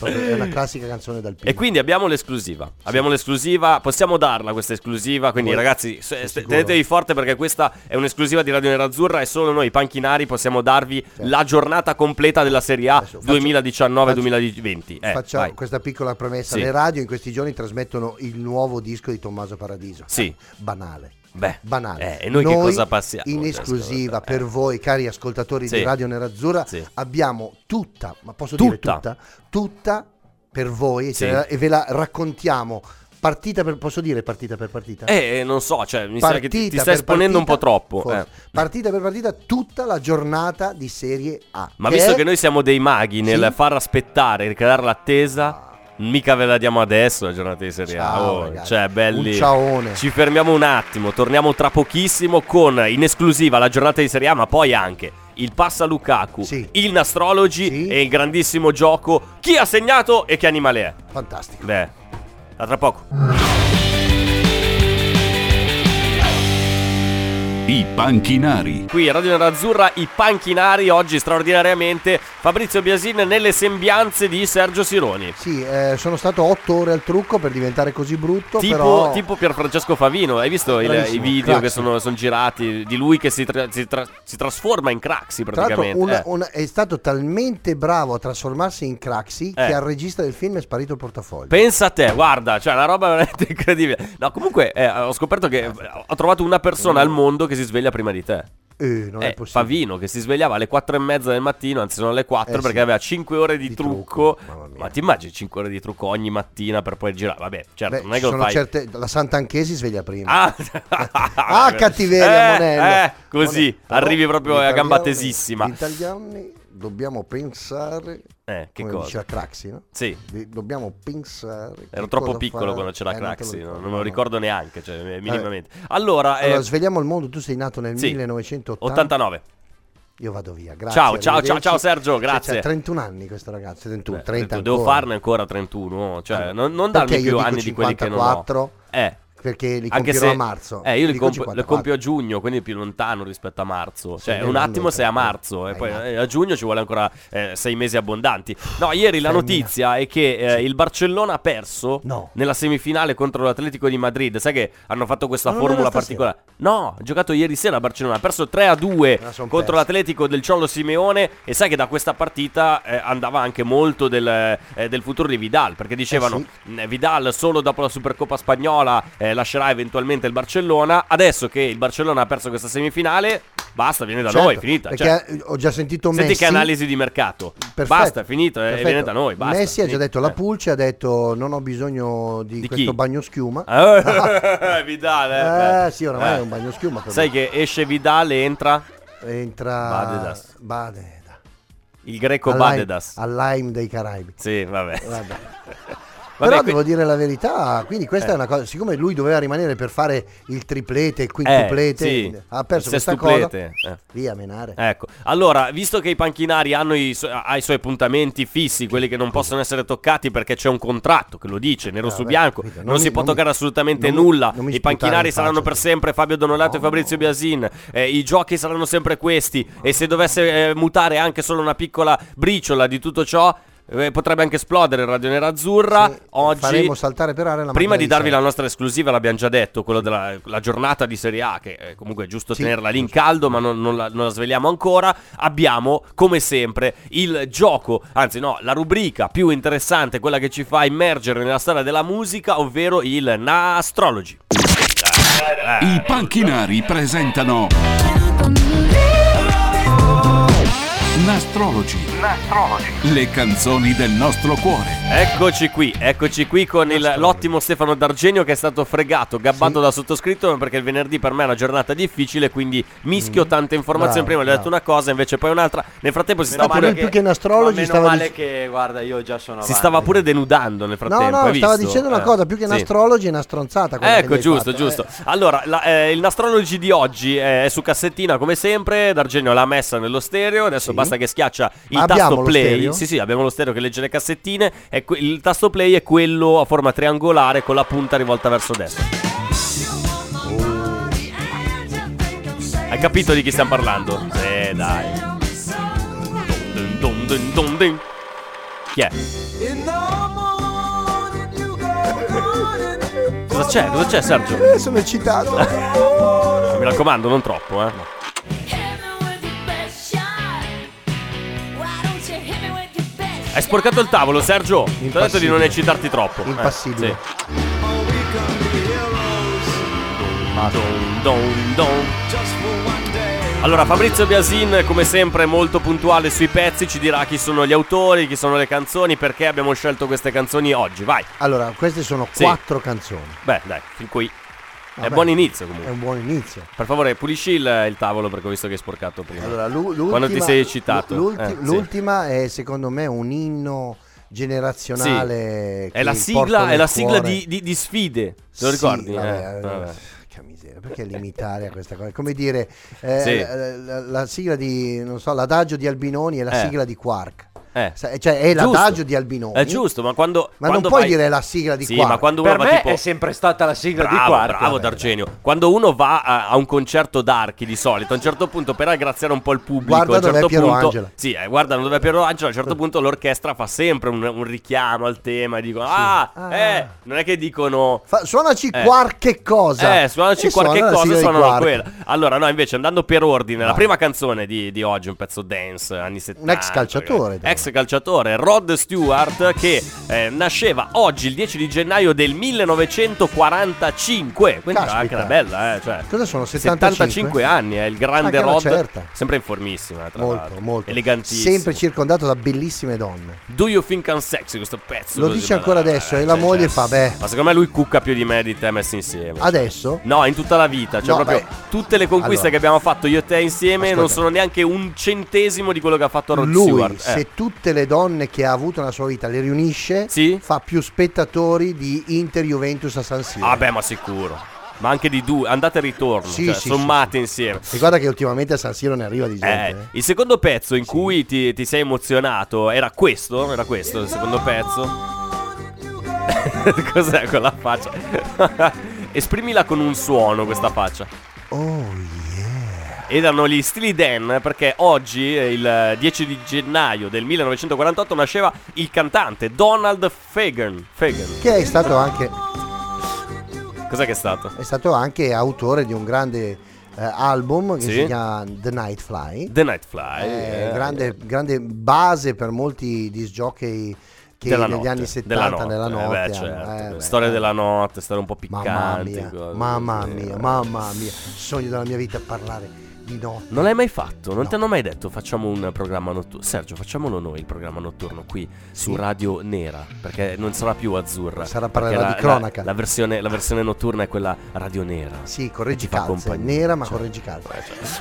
[SPEAKER 6] È una classica canzone dal
[SPEAKER 4] E quindi abbiamo l'esclusiva. Abbiamo l'esclusiva, possiamo darla questa esclusiva. Quindi,
[SPEAKER 6] Vuoi-
[SPEAKER 4] ragazzi, se- tenetevi forte perché questa è un'esclusiva di Radio Nerazzurra e solo noi, panchinari, possiamo darvi la giornata completa della Serie A
[SPEAKER 6] Adesso faccio-
[SPEAKER 4] 2019-2020. Eh,
[SPEAKER 6] Facciamo
[SPEAKER 4] vai.
[SPEAKER 6] questa piccola premessa.
[SPEAKER 4] Sì.
[SPEAKER 6] Le radio in questi giorni trasmettono il nuovo disco di Tommaso Paradiso.
[SPEAKER 4] Sì.
[SPEAKER 6] Eh, banale.
[SPEAKER 4] Beh,
[SPEAKER 6] Banale.
[SPEAKER 4] eh, e noi che cosa passiamo?
[SPEAKER 6] In
[SPEAKER 4] Cioè,
[SPEAKER 6] esclusiva per
[SPEAKER 4] eh.
[SPEAKER 6] voi, cari ascoltatori
[SPEAKER 4] Sì.
[SPEAKER 6] di Radio Nerazzurra,
[SPEAKER 4] Sì.
[SPEAKER 6] abbiamo tutta, ma posso dire
[SPEAKER 4] Tutta.
[SPEAKER 6] tutta, tutta per voi
[SPEAKER 4] Sì.
[SPEAKER 6] la- e ve la raccontiamo partita per, posso dire partita per partita?
[SPEAKER 4] Eh, non so, cioè, mi sa che ti, ti
[SPEAKER 6] Partita
[SPEAKER 4] stai esponendo un po'
[SPEAKER 6] partita,
[SPEAKER 4] troppo. eh.
[SPEAKER 6] Partita per partita tutta la giornata di Serie A.
[SPEAKER 4] Ma
[SPEAKER 6] che
[SPEAKER 4] visto
[SPEAKER 6] è-
[SPEAKER 4] che noi siamo dei maghi nel
[SPEAKER 6] Sì.
[SPEAKER 4] far aspettare e creare l'attesa, mica ve la diamo adesso la giornata di Serie A.
[SPEAKER 6] Ciao,
[SPEAKER 4] Oh, cioè, belli.
[SPEAKER 6] Un ciaone.
[SPEAKER 4] Ci fermiamo un attimo, torniamo tra pochissimo con in esclusiva la giornata di Serie A, ma poi anche il passa Lukaku,
[SPEAKER 6] Sì.
[SPEAKER 4] il Nastrology
[SPEAKER 6] Sì.
[SPEAKER 4] e il grandissimo gioco chi ha segnato e che animale è.
[SPEAKER 6] Fantastico.
[SPEAKER 4] Beh, a tra poco.
[SPEAKER 3] I panchinari.
[SPEAKER 4] Qui a Radio Nerazzurra i panchinari oggi straordinariamente Fabrizio Biasin nelle sembianze di Sergio Sironi.
[SPEAKER 6] Sì, eh, sono stato otto ore al trucco per diventare così brutto,
[SPEAKER 4] Tipo,
[SPEAKER 6] però...
[SPEAKER 4] tipo Pierfrancesco Favino, hai visto il- i video
[SPEAKER 6] Craxi.
[SPEAKER 4] che sono, sono girati di lui che si, tra- si tra- si trasforma in Craxi praticamente?
[SPEAKER 6] una-
[SPEAKER 4] eh.
[SPEAKER 6] una- è stato talmente bravo a trasformarsi in Craxi
[SPEAKER 4] Eh.
[SPEAKER 6] che al regista del film è sparito il portafoglio.
[SPEAKER 4] Pensa a te, guarda, cioè una roba veramente incredibile. No, comunque eh, ho scoperto che ho trovato una persona al mondo che si sveglia prima di te.
[SPEAKER 6] Eh, non è
[SPEAKER 4] Eh,
[SPEAKER 6] possibile.
[SPEAKER 4] Favino che si svegliava alle 4 e mezza del mattino, anzi sono alle 4
[SPEAKER 6] Eh,
[SPEAKER 4] perché
[SPEAKER 6] sì.
[SPEAKER 4] aveva 5 ore di,
[SPEAKER 6] Di
[SPEAKER 4] trucco.
[SPEAKER 6] trucco.
[SPEAKER 4] Ma ti immagini 5 ore di trucco ogni mattina per poi girare? Vabbè, certo,
[SPEAKER 6] Beh,
[SPEAKER 4] non è che lo fai.
[SPEAKER 6] certe... La Sant'Anché si sveglia prima.
[SPEAKER 4] Ah,
[SPEAKER 6] Ah, cattiveria,
[SPEAKER 4] Eh,
[SPEAKER 6] Monello.
[SPEAKER 4] eh, così,
[SPEAKER 6] Monello.
[SPEAKER 4] Arrivi proprio a gamba tesissima.
[SPEAKER 6] Gli italiani dobbiamo pensare...
[SPEAKER 4] Eh, che
[SPEAKER 6] come
[SPEAKER 4] cosa?
[SPEAKER 6] diceva Craxi, no?
[SPEAKER 4] Sì.
[SPEAKER 6] Di- dobbiamo pensare...
[SPEAKER 4] Ero troppo piccolo
[SPEAKER 6] fare.
[SPEAKER 4] quando c'era
[SPEAKER 6] Eh, non te lo
[SPEAKER 4] Craxi,
[SPEAKER 6] ricordo,
[SPEAKER 4] non, non me lo
[SPEAKER 6] no.
[SPEAKER 4] ricordo neanche, cioè, eh, minimamente. Allora, eh,
[SPEAKER 6] Allora, svegliamo il mondo, tu sei nato nel
[SPEAKER 4] sì,
[SPEAKER 6] 1980.
[SPEAKER 4] 89.
[SPEAKER 6] Io vado via, grazie.
[SPEAKER 4] Ciao, ciao, ciao, ciao Sergio,
[SPEAKER 6] Cioè,
[SPEAKER 4] grazie.
[SPEAKER 6] c'ha 31 anni questo ragazzo, 31,
[SPEAKER 4] Eh,
[SPEAKER 6] 30
[SPEAKER 4] devo
[SPEAKER 6] ancora.
[SPEAKER 4] farne ancora 31, cioè
[SPEAKER 6] Allora,
[SPEAKER 4] non, non darmi più anni di quelli che non ho.
[SPEAKER 6] 54?
[SPEAKER 4] Eh,
[SPEAKER 6] Perché li
[SPEAKER 4] anche se
[SPEAKER 6] a marzo.
[SPEAKER 4] Eh, io li, compio, li
[SPEAKER 6] 54.
[SPEAKER 4] compio a giugno, quindi più lontano rispetto a marzo. Cioè,
[SPEAKER 6] Sì,
[SPEAKER 4] un attimo sei a
[SPEAKER 6] cioè,
[SPEAKER 4] marzo e poi eh, a giugno ci vuole ancora eh, sei mesi abbondanti. No, ieri la notizia è che eh, il Barcellona ha perso
[SPEAKER 6] No.
[SPEAKER 4] nella semifinale contro l'Atletico di Madrid. Sai che hanno fatto questa
[SPEAKER 6] non
[SPEAKER 4] formula particolare? No, ha giocato ieri sera a Barcellona, ha perso 3 a 2
[SPEAKER 6] Ah,
[SPEAKER 4] contro
[SPEAKER 6] persi.
[SPEAKER 4] l'Atletico del Ciolo Simeone e sai che da questa partita eh, andava anche molto del, eh, del futuro di Vidal, perché dicevano
[SPEAKER 6] Eh
[SPEAKER 4] "Mm, Vidal solo dopo la Supercoppa spagnola eh, lascerà eventualmente il Barcellona. Adesso che il Barcellona ha perso questa semifinale, basta, viene da
[SPEAKER 6] Certo,
[SPEAKER 4] noi, finita.
[SPEAKER 6] Perché
[SPEAKER 4] Cioè,
[SPEAKER 6] ho già sentito
[SPEAKER 4] senti
[SPEAKER 6] Messi.
[SPEAKER 4] che analisi di mercato.
[SPEAKER 6] Perfetto,
[SPEAKER 4] Basta, è finito, eh,
[SPEAKER 6] perfetto.
[SPEAKER 4] viene da noi. Basta,
[SPEAKER 6] Messi ha già
[SPEAKER 4] finito.
[SPEAKER 6] detto la
[SPEAKER 4] Eh.
[SPEAKER 6] pulce, ha detto non ho bisogno di,
[SPEAKER 4] Di
[SPEAKER 6] questo
[SPEAKER 4] chi?
[SPEAKER 6] bagno schiuma.
[SPEAKER 4] Eh, Vidal, eh,
[SPEAKER 6] Eh, sì, oramai
[SPEAKER 4] eh.
[SPEAKER 6] è un bagno schiuma.
[SPEAKER 4] Sai
[SPEAKER 6] me.
[SPEAKER 4] che esce Vidal e entra
[SPEAKER 6] entra
[SPEAKER 4] Badedas.
[SPEAKER 6] Badeda.
[SPEAKER 4] il greco Badedas.
[SPEAKER 6] Al Lime dei Caraibi.
[SPEAKER 4] Sì, vabbè.
[SPEAKER 6] Vabbè.
[SPEAKER 4] Vabbè,
[SPEAKER 6] Però
[SPEAKER 4] qui-
[SPEAKER 6] devo dire la verità, quindi questa
[SPEAKER 4] Eh.
[SPEAKER 6] è una cosa, siccome lui doveva rimanere per fare il triplete, il quintuplete,
[SPEAKER 4] Eh, sì.
[SPEAKER 6] ha perso
[SPEAKER 4] Il
[SPEAKER 6] questa cosa,
[SPEAKER 4] eh.
[SPEAKER 6] via menare.
[SPEAKER 4] Ecco, allora, visto che i panchinari hanno i, su- i suoi appuntamenti fissi, quelli che non possono essere toccati perché c'è un contratto che lo dice, nero
[SPEAKER 6] Eh,
[SPEAKER 4] su
[SPEAKER 6] vabbè,
[SPEAKER 4] bianco, non,
[SPEAKER 6] Non
[SPEAKER 4] si
[SPEAKER 6] mi-
[SPEAKER 4] può
[SPEAKER 6] non mi-
[SPEAKER 4] toccare assolutamente
[SPEAKER 6] non mi-
[SPEAKER 4] nulla.
[SPEAKER 6] mi
[SPEAKER 4] I panchinari
[SPEAKER 6] in
[SPEAKER 4] saranno per sempre Fabio Donolato e Fabrizio Biasin. Eh, I giochi saranno sempre questi. E se dovesse eh, mutare anche solo una piccola briciola di tutto ciò, eh, potrebbe anche esplodere il Radio Nerazzurra.
[SPEAKER 6] Sì,
[SPEAKER 4] Oggi
[SPEAKER 6] faremo saltare per aria la
[SPEAKER 4] Prima di
[SPEAKER 6] di
[SPEAKER 4] darvi
[SPEAKER 6] Serra.
[SPEAKER 4] la nostra esclusiva, l'abbiamo già detto, quello della la giornata di Serie A, che eh, comunque è giusto
[SPEAKER 6] Sì,
[SPEAKER 4] tenerla lì in caldo, ma non, non la, non la sveliamo ancora. Abbiamo, come sempre, il gioco, anzi no, la rubrica più interessante, quella che ci fa immergere nella storia della musica, ovvero il Nastrology.
[SPEAKER 3] I panchinari presentano Nastrology. Le canzoni del nostro cuore.
[SPEAKER 4] Eccoci qui, eccoci qui con il- l'ottimo Stefano D'Argenio che è stato fregato, gabbato
[SPEAKER 6] Sì.
[SPEAKER 4] da sottoscritto perché il venerdì per me è una giornata difficile, quindi mischio tante informazioni.
[SPEAKER 6] Mm. Bravo,
[SPEAKER 4] Prima gli ho detto
[SPEAKER 6] bravo.
[SPEAKER 4] una cosa, invece poi un'altra. Nel frattempo si
[SPEAKER 6] Meno
[SPEAKER 4] stava pure,
[SPEAKER 6] più che in astrologi
[SPEAKER 7] Ma meno
[SPEAKER 6] stava
[SPEAKER 7] male
[SPEAKER 6] dic-
[SPEAKER 7] che, guarda, io già sono
[SPEAKER 4] si
[SPEAKER 7] avanti.
[SPEAKER 4] stava pure denudando nel
[SPEAKER 6] No,
[SPEAKER 4] frattempo.
[SPEAKER 6] no,
[SPEAKER 4] hai
[SPEAKER 6] stava
[SPEAKER 4] visto?
[SPEAKER 6] dicendo una
[SPEAKER 4] Eh,
[SPEAKER 6] cosa, più che in
[SPEAKER 4] sì.
[SPEAKER 6] astrologi è una stronzata. che
[SPEAKER 4] Ecco, giusto,
[SPEAKER 6] fatto,
[SPEAKER 4] giusto.
[SPEAKER 6] eh.
[SPEAKER 4] Allora, la- eh, il Nastrology di oggi è su cassettina come sempre. D'Argenio l'ha messa nello stereo. Adesso
[SPEAKER 6] Sì.
[SPEAKER 4] basta che schiaccia il
[SPEAKER 6] Ma
[SPEAKER 4] tasto play.
[SPEAKER 6] stereo?
[SPEAKER 4] Sì, sì, abbiamo lo stereo che legge le cassettine. E que- il tasto play è quello a forma triangolare con la punta rivolta verso destra. Hai capito di chi stiamo parlando? Eh, dai. Dun, dun, dun, dun, dun. Chi è? Cosa c'è? Cosa c'è Sergio?
[SPEAKER 6] Eh, sono eccitato.
[SPEAKER 4] Mi raccomando, non troppo, eh. Hai sporcato il tavolo, Sergio. Ti ho detto di non eccitarti troppo. Eh,
[SPEAKER 6] Impassibile.
[SPEAKER 4] sì. Don, don, don. Allora, Fabrizio Biasin, come sempre, molto puntuale sui pezzi, ci dirà chi sono gli autori, chi sono le canzoni, perché abbiamo scelto queste canzoni oggi. Vai.
[SPEAKER 6] Allora, queste sono
[SPEAKER 4] Sì.
[SPEAKER 6] quattro canzoni.
[SPEAKER 4] Beh, dai, fin qui. È
[SPEAKER 6] Vabbè,
[SPEAKER 4] buon inizio
[SPEAKER 6] È
[SPEAKER 4] comunque.
[SPEAKER 6] un buon inizio.
[SPEAKER 4] Per favore, pulisci il, il tavolo perché ho visto che hai sporcato prima.
[SPEAKER 6] Allora, l'ultima,
[SPEAKER 4] Quando ti sei eccitato.
[SPEAKER 6] l'ulti-
[SPEAKER 4] Eh, sì.
[SPEAKER 6] l'ultima è secondo me un inno generazionale.
[SPEAKER 4] È
[SPEAKER 6] che
[SPEAKER 4] la sigla, è la sigla di, di- di sfide. Te lo
[SPEAKER 6] Sì,
[SPEAKER 4] ricordi?
[SPEAKER 6] vabbè,
[SPEAKER 4] Eh,
[SPEAKER 6] eh,
[SPEAKER 4] vabbè.
[SPEAKER 6] Che miseria, perché limitare a questa cosa? Come dire, eh,
[SPEAKER 4] Sì.
[SPEAKER 6] la, la- la sigla di, non so, l'adagio di Albinoni è la
[SPEAKER 4] Eh.
[SPEAKER 6] sigla di Quark.
[SPEAKER 4] Eh.
[SPEAKER 6] Sa- Cioè, è
[SPEAKER 4] Giusto.
[SPEAKER 6] l'adagio di Albinoni.
[SPEAKER 4] È giusto, ma quando.
[SPEAKER 6] Ma
[SPEAKER 4] quando
[SPEAKER 6] non puoi
[SPEAKER 4] vai-
[SPEAKER 6] dire la sigla di
[SPEAKER 4] Sì,
[SPEAKER 6] Quark.
[SPEAKER 4] ma quando uno
[SPEAKER 7] Per
[SPEAKER 4] va
[SPEAKER 7] me
[SPEAKER 4] tipo.
[SPEAKER 7] è sempre stata la sigla
[SPEAKER 4] Bravo,
[SPEAKER 7] di Quark.
[SPEAKER 4] bravo D'Argenio. Quando uno va a, a un concerto d'archi di solito, a un certo punto per aggraziare un po' il pubblico,
[SPEAKER 6] Guarda
[SPEAKER 4] a un certo
[SPEAKER 6] dov'è Piero
[SPEAKER 4] punto,
[SPEAKER 6] Angela.
[SPEAKER 4] Sì, eh, guardano dove è Piero Angela, a un certo punto l'orchestra fa sempre un, un richiamo al tema e dicono "Ah,
[SPEAKER 6] Ah.
[SPEAKER 4] eh", non è che dicono
[SPEAKER 6] Fa- suonaci
[SPEAKER 4] Eh.
[SPEAKER 6] Quark che cosa?
[SPEAKER 4] eh, suonaci
[SPEAKER 6] E
[SPEAKER 4] qualche
[SPEAKER 6] suona
[SPEAKER 4] cosa suonano quella. Allora, no, invece andando per ordine, la prima canzone di, di oggi, un pezzo dance, anni 70.
[SPEAKER 6] ex calciatore,
[SPEAKER 4] ragazzi. Ex calciatore, Rod Stewart, che eh, nasceva oggi, il 10 di gennaio del 1945. Quindi
[SPEAKER 6] Caspita.
[SPEAKER 4] anche una bella, eh. Cioè,
[SPEAKER 6] Cosa sono, 75?
[SPEAKER 4] anni, è il grande Rod.
[SPEAKER 6] certa.
[SPEAKER 4] Sempre in formissima, tra
[SPEAKER 6] Molto,
[SPEAKER 4] l'altro.
[SPEAKER 6] molto.
[SPEAKER 4] Elegantissimo.
[SPEAKER 6] Sempre circondato da bellissime donne.
[SPEAKER 4] Do you think I'm sexy questo pezzo?
[SPEAKER 6] Lo dice ancora
[SPEAKER 4] dai,
[SPEAKER 6] adesso,
[SPEAKER 4] eh,
[SPEAKER 6] e la
[SPEAKER 4] cioè,
[SPEAKER 6] moglie
[SPEAKER 4] cioè,
[SPEAKER 6] fa, beh.
[SPEAKER 4] Ma secondo me lui cucca più di me di te messi insieme.
[SPEAKER 6] Adesso?
[SPEAKER 4] No, in tutta la vita. Cioè,
[SPEAKER 6] No,
[SPEAKER 4] proprio
[SPEAKER 6] beh.
[SPEAKER 4] tutte le conquiste
[SPEAKER 6] Allora.
[SPEAKER 4] che abbiamo fatto io e te insieme non
[SPEAKER 6] Ascolta.
[SPEAKER 4] sono neanche un centesimo di quello che ha fatto Rod
[SPEAKER 6] Lui,
[SPEAKER 4] Stewart.
[SPEAKER 6] se
[SPEAKER 4] Eh.
[SPEAKER 6] Tutte le donne che ha avuto nella sua vita le riunisce,
[SPEAKER 4] Sì?
[SPEAKER 6] fa più spettatori di Inter Juventus a San Siro.
[SPEAKER 4] Ah, beh, ma sicuro. Ma anche di due, andate e ritorno.
[SPEAKER 6] Sì,
[SPEAKER 4] cioè,
[SPEAKER 6] sì,
[SPEAKER 4] sommate insieme.
[SPEAKER 6] E guarda che ultimamente a San Siro ne arriva di gente.
[SPEAKER 4] Eh,
[SPEAKER 6] eh.
[SPEAKER 4] il secondo pezzo in cui ti, ti sei emozionato era questo? Era questo il secondo pezzo? Cos'è quella faccia? Esprimila con un suono questa faccia.
[SPEAKER 6] Oh yeah.
[SPEAKER 4] Erano gli Steely Dan perché oggi, eh, il 10 di gennaio del 1948, nasceva il cantante Donald Fagan. Fagan.
[SPEAKER 6] Che è stato anche,
[SPEAKER 4] Cos'è che è stato?
[SPEAKER 6] è stato anche autore di un grande eh, album che
[SPEAKER 4] Sì.
[SPEAKER 6] si chiama The Night Fly.
[SPEAKER 4] The Nightfly.
[SPEAKER 6] Eh,
[SPEAKER 4] eh,
[SPEAKER 6] grande, grande base per molti disc jockey che
[SPEAKER 4] della
[SPEAKER 6] negli
[SPEAKER 4] notte,
[SPEAKER 6] anni
[SPEAKER 4] della
[SPEAKER 6] 70 nella
[SPEAKER 4] Eh,
[SPEAKER 6] notte
[SPEAKER 4] beh,
[SPEAKER 6] hanno-
[SPEAKER 4] certo,
[SPEAKER 6] eh, beh,
[SPEAKER 4] storie
[SPEAKER 6] eh.
[SPEAKER 4] della notte, storie un po' piccanti.
[SPEAKER 6] Mamma mia, mamma mia,
[SPEAKER 4] eh.
[SPEAKER 6] mamma mia, sogno della mia vita parlare di notte.
[SPEAKER 4] Non l'hai mai fatto? Non
[SPEAKER 6] No.
[SPEAKER 4] ti hanno mai detto facciamo un programma notturno? Sergio, facciamolo noi il programma notturno qui su
[SPEAKER 6] Sì.
[SPEAKER 4] Radio Nera, perché non sarà più azzurra.
[SPEAKER 6] Sarà parlerà
[SPEAKER 4] la-
[SPEAKER 6] di cronaca.
[SPEAKER 4] La, la versione, la versione notturna è quella Radio Nera.
[SPEAKER 6] Sì, correggi calze, nera ma
[SPEAKER 4] Cioè,
[SPEAKER 6] correggi calze.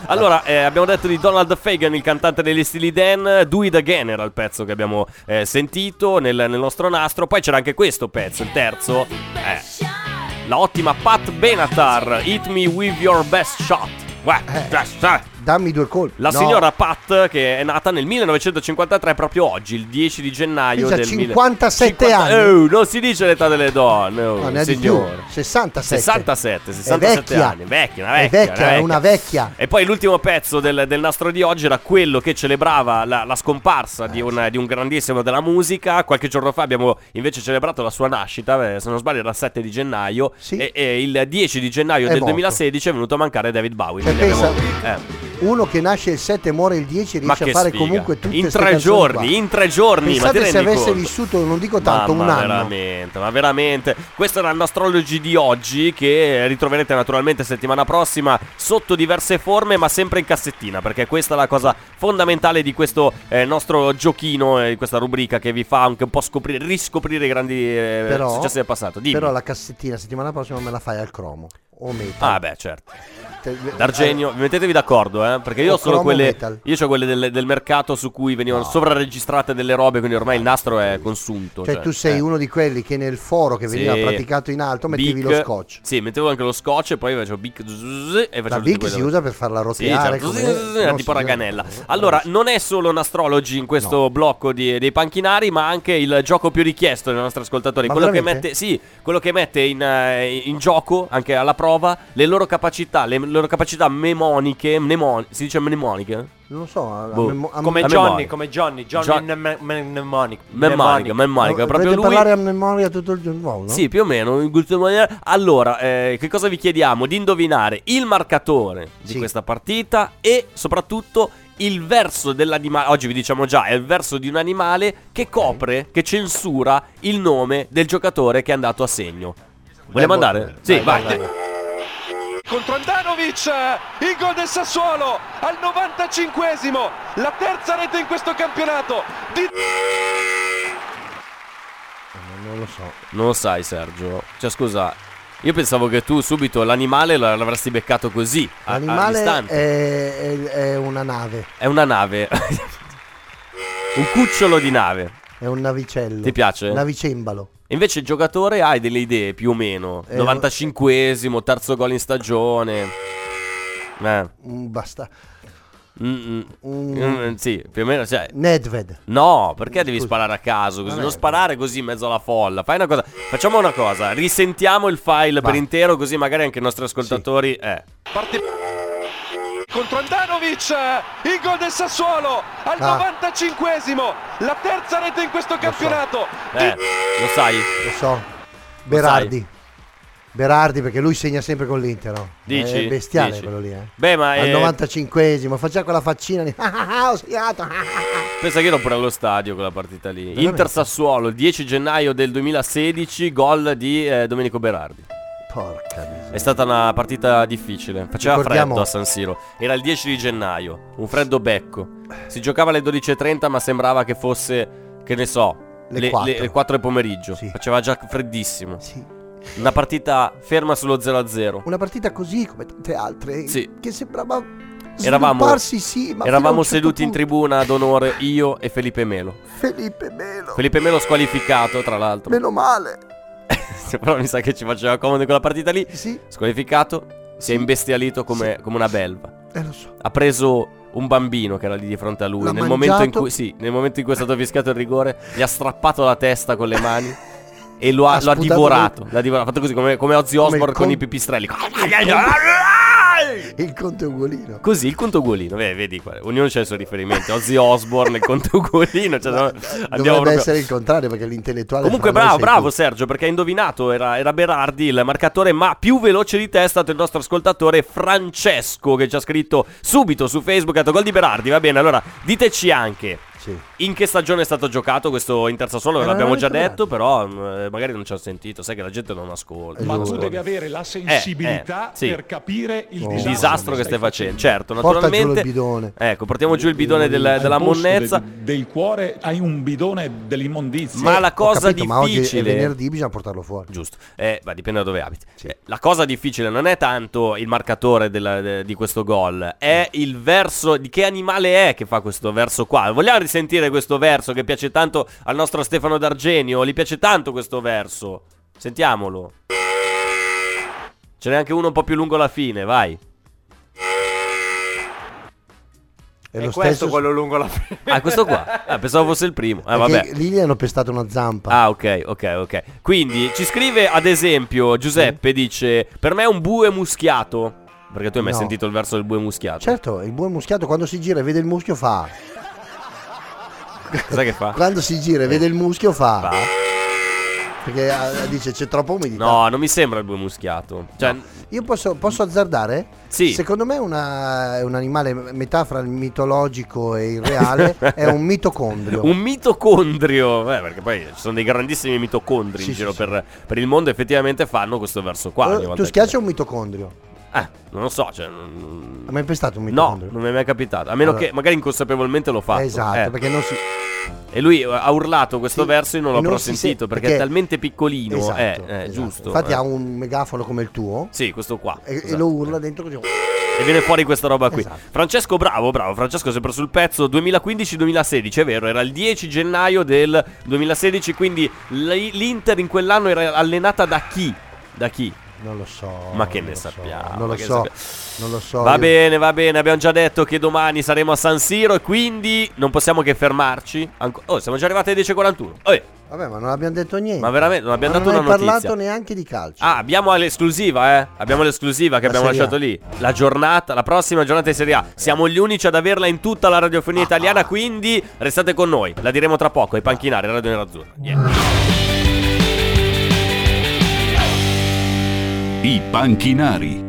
[SPEAKER 4] Allora, eh, abbiamo detto di Donald Fagan, il cantante degli Steely Dan. Do It Again era il pezzo che abbiamo eh, sentito nel, nel nostro nastro. Poi c'era anche questo pezzo, il terzo. Eh, la ottima Pat Benatar, Hit Me With Your Best Shot. Uè,
[SPEAKER 6] Eh.
[SPEAKER 4] cioè, cioè,
[SPEAKER 6] Dammi due colpi.
[SPEAKER 4] La
[SPEAKER 6] No,
[SPEAKER 4] signora Pat, che è nata nel 1953, proprio oggi, il 10 di gennaio
[SPEAKER 6] Dice,
[SPEAKER 4] del
[SPEAKER 6] 57
[SPEAKER 4] mille-
[SPEAKER 6] anni.
[SPEAKER 4] Oh, non si dice l'età delle donne, oh,
[SPEAKER 6] no, ne di più.
[SPEAKER 4] signore.
[SPEAKER 6] 67.
[SPEAKER 4] 67,
[SPEAKER 6] È
[SPEAKER 4] 67
[SPEAKER 6] vecchia.
[SPEAKER 4] anni, vecchia, una
[SPEAKER 6] È
[SPEAKER 4] vecchia,
[SPEAKER 6] vecchia, è una vecchia.
[SPEAKER 4] E poi l'ultimo pezzo del, del nastro di oggi era quello che celebrava la, la scomparsa di un, di un grandissimo della musica. Qualche giorno fa abbiamo invece celebrato la sua nascita, eh, se non sbaglio era il 7 di gennaio.
[SPEAKER 6] Sì.
[SPEAKER 4] E, e il 10 di gennaio
[SPEAKER 6] È
[SPEAKER 4] del
[SPEAKER 6] morto.
[SPEAKER 4] 2016 è venuto a mancare David Bowie.
[SPEAKER 6] Cioè, pensa-
[SPEAKER 4] abbiamo- eh.
[SPEAKER 6] Uno che nasce il 7 e muore il 10
[SPEAKER 4] Ma
[SPEAKER 6] riesce a fare
[SPEAKER 4] sfiga.
[SPEAKER 6] comunque tutte
[SPEAKER 4] In tre giorni,
[SPEAKER 6] qua.
[SPEAKER 4] in tre giorni, ma
[SPEAKER 6] Pensate se
[SPEAKER 4] rendi
[SPEAKER 6] avesse
[SPEAKER 4] conto?
[SPEAKER 6] vissuto, non dico tanto,
[SPEAKER 4] Mamma,
[SPEAKER 6] un anno.
[SPEAKER 4] veramente, ma veramente. Questo era il Astrology di oggi che ritroverete naturalmente settimana prossima sotto diverse forme, ma sempre in cassettina, perché questa è la cosa fondamentale di questo eh, nostro giochino, eh, di questa rubrica che vi fa anche un po' scoprire, riscoprire i grandi eh,
[SPEAKER 6] Però,
[SPEAKER 4] successi del passato. Dimmi.
[SPEAKER 6] però la cassettina settimana prossima me la fai al cromo o metal.
[SPEAKER 4] Ah, beh, certo.
[SPEAKER 6] Te-
[SPEAKER 4] D'Argenio, vi mettetevi d'accordo, eh? Perché io
[SPEAKER 6] O
[SPEAKER 4] ho solo
[SPEAKER 6] cromo
[SPEAKER 4] quelle.
[SPEAKER 6] metal.
[SPEAKER 4] Io ho quelle del, del mercato su cui venivano sovraregistrate delle robe, quindi ormai il nastro è consunto.
[SPEAKER 6] Cioè, tu sei
[SPEAKER 4] eh.
[SPEAKER 6] uno di quelli che nel foro che veniva
[SPEAKER 4] Sì.
[SPEAKER 6] praticato in alto mettevi
[SPEAKER 4] Bic-
[SPEAKER 6] lo scotch.
[SPEAKER 4] Sì, mettevo anche lo scotch e poi facevo bic zzz, e facevo
[SPEAKER 6] La Bic si usa per farla
[SPEAKER 4] Sì,
[SPEAKER 6] roteare.
[SPEAKER 4] certo,
[SPEAKER 6] come-
[SPEAKER 4] zzz, era tipo raganella. Allora, non è solo un astrology in questo blocco di- dei panchinari, ma anche il gioco più richiesto dai nostri ascoltatori. Quello che mette, sì, quello che mette in, eh, in gioco anche alla prova prova le loro capacità, le loro capacità memoniche, mnemon- si dice mnemoniche?
[SPEAKER 6] Non lo so. a- a
[SPEAKER 4] Boh.
[SPEAKER 6] memo- a-
[SPEAKER 7] Come
[SPEAKER 4] A
[SPEAKER 7] Johnny,
[SPEAKER 4] memoria.
[SPEAKER 7] come Johnny, Johnny
[SPEAKER 4] John-
[SPEAKER 7] mnem- mnem- mnemonic.
[SPEAKER 4] Memmonica, memmonica,
[SPEAKER 6] No,
[SPEAKER 4] proprio lui.
[SPEAKER 6] parlare a memoria tutto il giorno, no?
[SPEAKER 4] Sì, più o meno, in questa maniera. Allora, eh, che cosa vi chiediamo? Di indovinare il marcatore di
[SPEAKER 6] Sì.
[SPEAKER 4] questa partita e soprattutto il verso dell'animale. Oggi vi diciamo già, è il verso di un animale che copre, che censura il nome del giocatore che è andato a segno. Vogliamo andare?
[SPEAKER 6] vai,
[SPEAKER 4] Sì,
[SPEAKER 6] vai,
[SPEAKER 4] vai.
[SPEAKER 6] vai,
[SPEAKER 8] contro Andanovic il gol del Sassuolo al 95esimo la terza rete in questo campionato di
[SPEAKER 6] Non lo so.
[SPEAKER 4] Non lo sai, Sergio. Cioè, scusa. Io pensavo che tu subito l'animale l'avresti beccato così. a-
[SPEAKER 6] L'animale
[SPEAKER 4] all'istante.
[SPEAKER 6] è, è- è una nave,
[SPEAKER 4] È una nave. un cucciolo di nave.
[SPEAKER 6] è un navicello.
[SPEAKER 4] Ti piace?
[SPEAKER 6] Navicembalo.
[SPEAKER 4] Invece il giocatore hai delle idee più o meno.
[SPEAKER 6] Eh,
[SPEAKER 4] 95esimo, terzo gol in stagione. Eh.
[SPEAKER 6] Mm, basta.
[SPEAKER 4] mm, mm. Mm, sì, più o meno. Cioè,
[SPEAKER 6] Nedved.
[SPEAKER 4] no, perché devi
[SPEAKER 6] Scusa.
[SPEAKER 4] sparare a caso così? Non sparare così in mezzo alla folla. Fai una cosa. Facciamo una cosa. Risentiamo il file
[SPEAKER 6] Va.
[SPEAKER 4] per intero, così magari anche i nostri ascoltatori. Eh.
[SPEAKER 8] parte contro Andanovic il gol del Sassuolo al
[SPEAKER 6] Ah.
[SPEAKER 8] 95esimo la terza rete in questo campionato di
[SPEAKER 4] Eh, lo sai?
[SPEAKER 6] Lo so. Berardi. Berardi perché lui segna sempre con l'Inter. no?
[SPEAKER 4] Dici?
[SPEAKER 6] È bestiale
[SPEAKER 4] Dici.
[SPEAKER 6] quello lì. Eh.
[SPEAKER 4] Beh, ma
[SPEAKER 6] Al
[SPEAKER 4] eh,
[SPEAKER 6] 95esimo faceva quella faccina ah, ho segnato.
[SPEAKER 4] pensa che ero pure allo stadio quella partita lì.
[SPEAKER 6] Veramente?
[SPEAKER 4] Inter Sassuolo, il 10 gennaio del 2016, gol di eh, Domenico Berardi.
[SPEAKER 6] Porca miseria.
[SPEAKER 4] È stata una partita difficile. Faceva
[SPEAKER 6] Ricordiamo-
[SPEAKER 4] freddo a San Siro. Era il 10 di gennaio. Un freddo becco. Si giocava alle 12.30, ma sembrava che fosse, che ne so,
[SPEAKER 6] Le
[SPEAKER 4] le,
[SPEAKER 6] 4.
[SPEAKER 4] le- le 4 del pomeriggio.
[SPEAKER 6] Sì.
[SPEAKER 4] Faceva già freddissimo.
[SPEAKER 6] Sì.
[SPEAKER 4] Una partita ferma sullo 0-0.
[SPEAKER 6] Una partita così come tante altre
[SPEAKER 4] Sì.
[SPEAKER 6] che sembrava
[SPEAKER 4] Eravamo,
[SPEAKER 6] sì, ma
[SPEAKER 4] eravamo
[SPEAKER 6] certo
[SPEAKER 4] seduti in
[SPEAKER 6] punto.
[SPEAKER 4] tribuna d'onore io e Felipe Melo.
[SPEAKER 6] Felipe Melo.
[SPEAKER 4] Felipe Melo squalificato, tra l'altro.
[SPEAKER 6] Meno male.
[SPEAKER 4] Però mi sa che ci faceva comodo quella partita lì.
[SPEAKER 6] Sì,
[SPEAKER 4] Squalificato, si è imbestialito come, come una belva.
[SPEAKER 6] eh lo so.
[SPEAKER 4] Ha preso un bambino che era lì di fronte a lui.
[SPEAKER 6] L'ha
[SPEAKER 4] Nel momento, in
[SPEAKER 6] mangiato.
[SPEAKER 4] cui, sì, nel momento in cui è stato fischiato il rigore, gli ha strappato la testa con le mani. E lo ha,
[SPEAKER 6] Ha
[SPEAKER 4] lo ha
[SPEAKER 6] sputato
[SPEAKER 4] divorato. L'ha divorato. Ha fatto così come, come Ozzy Osbourne con
[SPEAKER 6] con-
[SPEAKER 4] i pipistrelli.
[SPEAKER 6] Il conte ugolino.
[SPEAKER 4] Così il conto ugolino. Beh, vedi qua. Ognuno c'ha il suo riferimento. Ozzy Osbourne, il conto ugolino. Cioè, no,
[SPEAKER 6] Dovrebbe
[SPEAKER 4] proprio-
[SPEAKER 6] essere il contrario perché l'intellettuale
[SPEAKER 4] Comunque bravo, bravo
[SPEAKER 6] tu.
[SPEAKER 4] Sergio, perché hai indovinato, era, era Berardi il marcatore, ma più veloce di te è stato il nostro ascoltatore Francesco che ci ha scritto subito su Facebook, ha detto gol di Berardi, va bene, allora diteci anche
[SPEAKER 6] Sì.
[SPEAKER 4] in che stagione è stato giocato questo Inter Sassuolo,
[SPEAKER 6] Eh,
[SPEAKER 4] l'abbiamo già detto, però eh, magari non ci ha sentito, sai che la gente non ascolta.
[SPEAKER 6] Ma tu
[SPEAKER 9] devi avere la sensibilità
[SPEAKER 4] eh, sì.
[SPEAKER 9] per capire il
[SPEAKER 6] Oh.
[SPEAKER 4] il
[SPEAKER 9] disastro,
[SPEAKER 4] disastro che stai facendo, certo,
[SPEAKER 6] Porta giù
[SPEAKER 4] naturalmente.
[SPEAKER 6] il bidone.
[SPEAKER 4] Ecco, portiamo giù il bidone del- della monnezza.
[SPEAKER 9] del, del cuore hai un bidone dell'immondizia.
[SPEAKER 4] Ma la cosa
[SPEAKER 6] capito, ma oggi è
[SPEAKER 4] difficile
[SPEAKER 6] venerdì, bisogna portarlo fuori.
[SPEAKER 4] Giusto, eh, beh, dipende da dove abiti. Eh, la cosa difficile non è tanto il marcatore della- de- di questo gol, è il verso di che animale è che fa questo verso qua. Vogliamo risentire questo verso che piace tanto al nostro Stefano D'Argenio? Gli piace tanto questo verso. Sentiamolo. Ce n'è anche uno un po' più lungo alla fine, vai.
[SPEAKER 6] È,
[SPEAKER 7] È
[SPEAKER 6] lo
[SPEAKER 7] questo
[SPEAKER 6] stesso
[SPEAKER 7] quello lungo la fine.
[SPEAKER 4] Ah, questo qua. Ah, pensavo fosse il primo. Eh,
[SPEAKER 6] perché
[SPEAKER 4] vabbè.
[SPEAKER 6] lì gli hanno pestato una zampa.
[SPEAKER 4] Ah, ok, ok, ok. Quindi ci scrive ad esempio Giuseppe dice: Per me è un bue muschiato. Perché tu hai mai
[SPEAKER 6] No.
[SPEAKER 4] sentito il verso del bue muschiato?
[SPEAKER 6] Certo, il buon muschiato quando si gira e vede il muschio fa.
[SPEAKER 4] Cos'è che fa?
[SPEAKER 6] Quando si gira e vede il muschio fa. Perché ah, dice c'è troppa umidità.
[SPEAKER 4] No, non mi sembra il bue muschiato. Cioè,
[SPEAKER 6] Io posso, posso azzardare?
[SPEAKER 4] Sì.
[SPEAKER 6] Secondo me è, una- è un animale metà fra il mitologico e il reale. è un mitocondrio.
[SPEAKER 4] un mitocondrio. Eh, perché poi ci sono dei grandissimi mitocondri
[SPEAKER 6] Sì,
[SPEAKER 4] in
[SPEAKER 6] sì,
[SPEAKER 4] giro
[SPEAKER 6] sì.
[SPEAKER 4] Per, per il mondo. Effettivamente fanno questo verso qua. ogni
[SPEAKER 6] Eh,
[SPEAKER 4] volta
[SPEAKER 6] tu
[SPEAKER 4] che-
[SPEAKER 6] un mitocondrio.
[SPEAKER 4] Eh, non lo so. Cioè, non-
[SPEAKER 6] Ha mai pestato un
[SPEAKER 4] No,
[SPEAKER 6] mitocondrio?
[SPEAKER 4] non mi è mai capitato. A meno
[SPEAKER 6] Allora.
[SPEAKER 4] che magari inconsapevolmente l'ho fatto.
[SPEAKER 6] Esatto,
[SPEAKER 4] Eh.
[SPEAKER 6] perché non si.
[SPEAKER 4] E lui eh, ha urlato questo
[SPEAKER 6] Sì,
[SPEAKER 4] verso e non
[SPEAKER 6] e
[SPEAKER 4] l'ho
[SPEAKER 6] si
[SPEAKER 4] sentito
[SPEAKER 6] se-
[SPEAKER 4] perché,
[SPEAKER 6] perché-
[SPEAKER 4] è talmente piccolino.
[SPEAKER 6] Esatto,
[SPEAKER 4] eh, eh,
[SPEAKER 6] esatto.
[SPEAKER 4] giusto.
[SPEAKER 6] Infatti
[SPEAKER 4] eh.
[SPEAKER 6] ha un megafono come il tuo.
[SPEAKER 4] Sì, questo qua.
[SPEAKER 6] E, e
[SPEAKER 4] esatto.
[SPEAKER 6] lo urla dentro così.
[SPEAKER 4] E viene fuori questa roba qui.
[SPEAKER 6] Esatto.
[SPEAKER 4] Francesco, bravo, bravo. Francesco, sempre sul pezzo. 2015-2016, è vero, era il 10 gennaio del 2016. Quindi l'Inter in quell'anno era allenata da chi? Da chi?
[SPEAKER 6] Non lo so.
[SPEAKER 4] Ma che
[SPEAKER 6] non
[SPEAKER 4] ne
[SPEAKER 6] lo so,
[SPEAKER 4] sappiamo,
[SPEAKER 6] Non lo so.
[SPEAKER 4] sappiamo.
[SPEAKER 6] Non lo so.
[SPEAKER 4] Va
[SPEAKER 6] io-
[SPEAKER 4] bene, va bene. Abbiamo già detto che domani saremo a San Siro. E quindi non possiamo che fermarci. Anco- oh, siamo già arrivati alle 10.41. Oh, eh.
[SPEAKER 6] Vabbè, ma non abbiamo detto niente.
[SPEAKER 4] Ma veramente, non abbiamo
[SPEAKER 6] Ma
[SPEAKER 4] dato
[SPEAKER 6] non
[SPEAKER 4] una notizia.
[SPEAKER 6] parlato neanche di calcio.
[SPEAKER 4] Ah, abbiamo l'esclusiva, eh. Abbiamo l'esclusiva che
[SPEAKER 6] La
[SPEAKER 4] abbiamo lasciato lì. La giornata, la prossima giornata di Serie A. Siamo gli unici ad averla in tutta la radiofonia
[SPEAKER 6] Ah.
[SPEAKER 4] italiana, quindi restate con noi. La diremo tra poco, ai panchinari, Radio Nerazzurra. Yeah.
[SPEAKER 3] I panchinari.